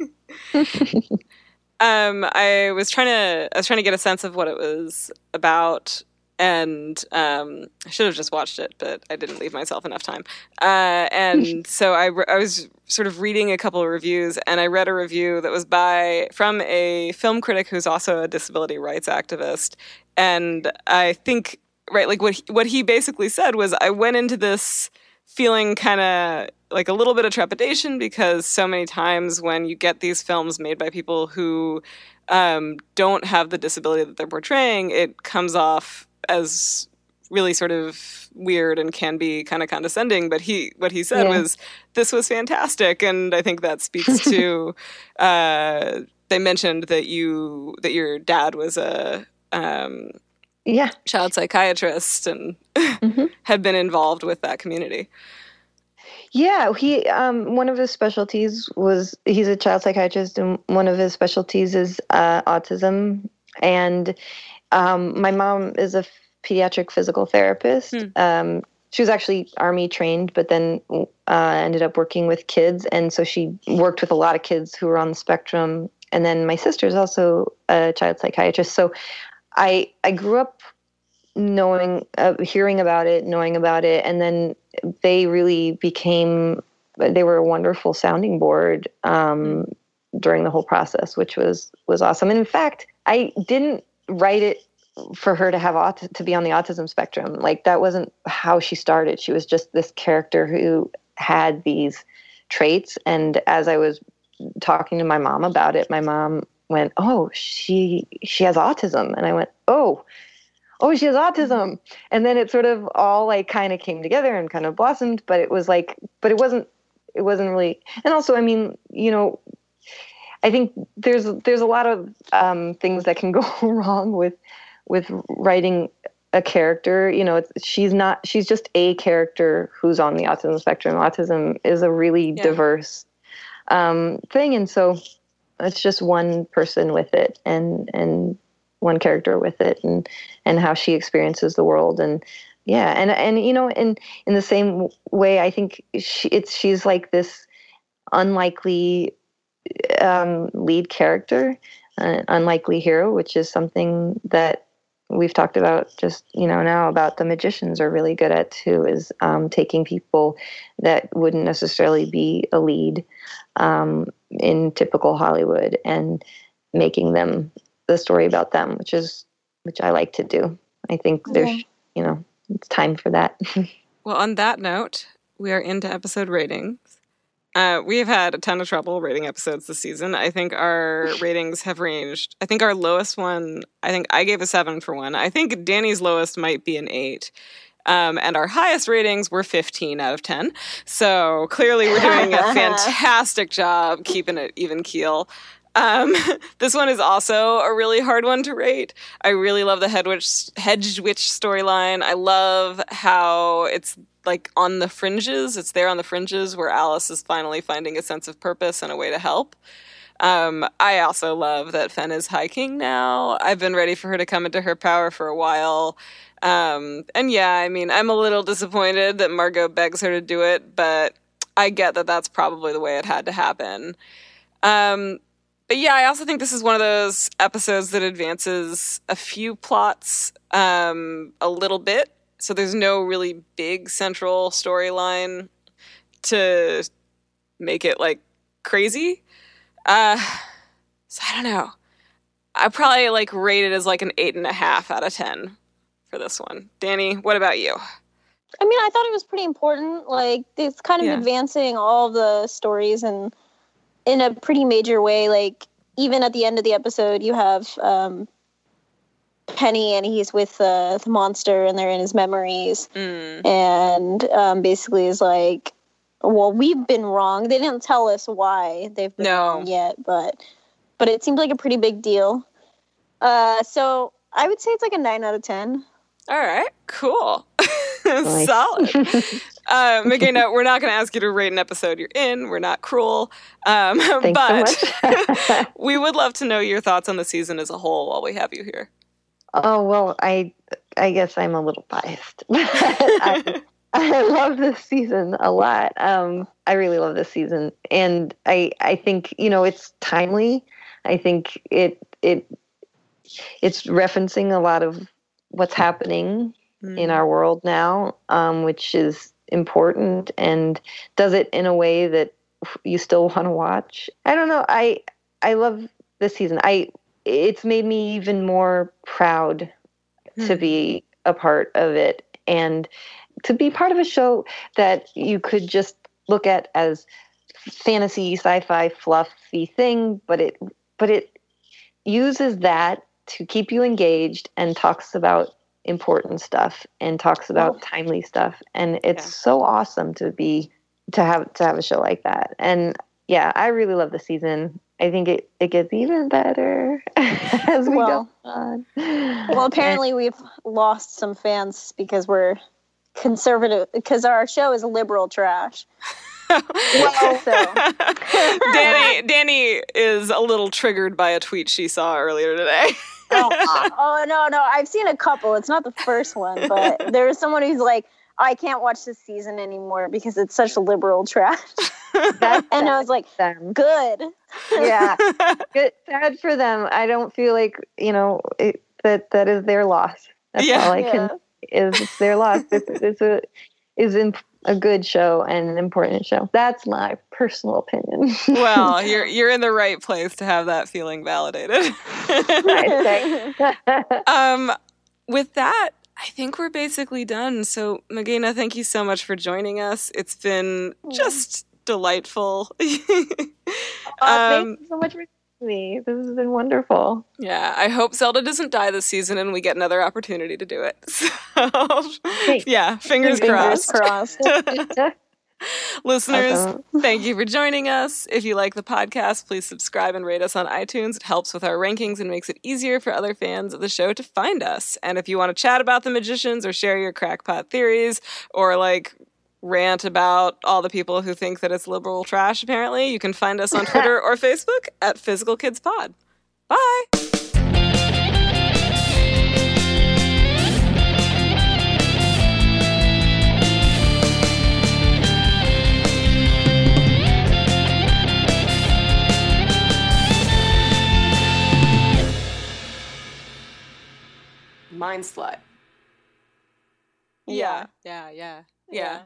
um, I was trying to I was trying to get a sense of what it was about, and um, I should have just watched it, but I didn't leave myself enough time. Uh, and so I, I was sort of reading a couple of reviews, and I read a review that was by from a film critic who's also a disability rights activist, and I think right, like what he, what he basically said was, I went into this feeling kind of like a little bit of trepidation because so many times when you get these films made by people who um, don't have the disability that they're portraying, it comes off as really sort of weird and can be kind of condescending. But he, what he said yeah. was, "This was fantastic," and I think that speaks to. uh, they mentioned that you that your dad was a um, yeah child psychiatrist and mm-hmm. had been involved with that community. Yeah, he um, one of his specialties was he's a child psychiatrist, and one of his specialties is uh, autism. And um, my mom is a pediatric physical therapist. Hmm. Um, she was actually army trained, but then uh, ended up working with kids, and so she worked with a lot of kids who were on the spectrum. And then my sister is also a child psychiatrist, so I I grew up knowing, uh, hearing about it, knowing about it, and then they really became. They were a wonderful sounding board um, during the whole process, which was was awesome. And in fact, I didn't write it for her to have aut- to be on the autism spectrum. Like that wasn't how she started. She was just this character who had these traits. And as I was talking to my mom about it, my mom went, "Oh, she she has autism," and I went, "Oh." Oh, she has autism. And then it sort of all like kind of came together and kind of blossomed, but it was like, but it wasn't, it wasn't really. And also, I mean, you know, I think there's there's a lot of um, things that can go wrong with with writing a character. You know, she's not she's just a character who's on the autism spectrum. Autism is a really yeah. diverse um, thing, and so it's just one person with it and and one character with it and and how she experiences the world and yeah and and you know in in the same way i think she it's she's like this unlikely um, lead character an unlikely hero which is something that we've talked about just you know now about the magicians are really good at too is um, taking people that wouldn't necessarily be a lead um, in typical Hollywood and making them the story about them, which is which I like to do. I think okay. there's you know it's time for that. well, on that note, we are into episode ratings. Uh, we have had a ton of trouble rating episodes this season. I think our ratings have ranged. I think our lowest one, I think I gave a seven for one. I think Danny's lowest might be an eight. Um, and our highest ratings were 15 out of 10. So clearly, we're doing a fantastic job keeping it even keel. Um, this one is also a really hard one to rate. I really love the Hedwitch, Hedge Witch storyline. I love how it's like on the fringes. It's there on the fringes where Alice is finally finding a sense of purpose and a way to help. Um, I also love that Fen is hiking now. I've been ready for her to come into her power for a while. Um, and yeah, I mean, I'm a little disappointed that Margot begs her to do it, but I get that that's probably the way it had to happen. Um, but yeah, I also think this is one of those episodes that advances a few plots um, a little bit. So there's no really big central storyline to make it like crazy. Uh, so I don't know. I probably like rate it as like an eight and a half out of ten for this one. Danny, what about you? I mean, I thought it was pretty important. Like, it's kind of yeah. advancing all the stories and in a pretty major way. Like, even at the end of the episode, you have um, Penny and he's with uh, the monster and they're in his memories. Mm. And um, basically is like, well, we've been wrong. They didn't tell us why they've been no. wrong yet, but but it seemed like a pretty big deal. Uh, so I would say it's like a nine out of ten. All right, cool. Solid. uh, Mageina, we're not going to ask you to rate an episode you're in. We're not cruel. Um, but so we would love to know your thoughts on the season as a whole while we have you here. Oh, well, I I guess I'm a little biased. I, I love this season a lot. Um, I really love this season. And I I think, you know, it's timely. I think it it it's referencing a lot of what's happening Mm. in our world now, um, which is important, and does it in a way that you still want to watch. I don't know. I I love this season. I it's made me even more proud to Hmm. be a part of it and to be part of a show that you could just look at as fantasy sci-fi fluffy thing but it but it uses that to keep you engaged and talks about important stuff and talks about timely stuff and it's Yeah. so awesome to be to have to have a show like that and yeah i really love the season i think it, it gets even better as we Well- go on Well, apparently we've lost some fans because we're conservative because our show is liberal trash. well, So Danny Danny is a little triggered by a tweet she saw earlier today. oh, uh, oh no, no, I've seen a couple. It's not the first one, but there was someone who's like, I can't watch this season anymore because it's such liberal trash. And I was like, them good. Yeah. Good sad for them. I don't feel like you know it, that that is their loss. That's Yeah. all i can is it's their loss. It's, it's a is in a good show and an important show. That's my personal opinion. Well, you're you're in the right place to have that feeling validated. Um, with that, I think we're basically done. So, Mageina, thank you so much for joining us. It's been just delightful. Oh, Um, thank you so much for me this has been wonderful yeah, I hope Zelda doesn't die this season and we get another opportunity to do it. So, yeah, fingers, Fingers crossed. crossed. Listeners, Awesome. thank you for joining us. If you like the podcast, please subscribe and rate us on iTunes. It helps with our rankings and makes it easier for other fans of the show to find us. And if you want to chat about the magicians or share your crackpot theories or like rant about all the people who think that it's liberal trash, apparently, you can find us on Twitter or Facebook at Physical Kids Pod. Bye. Mind slut. Yeah, yeah, yeah, yeah. Yeah.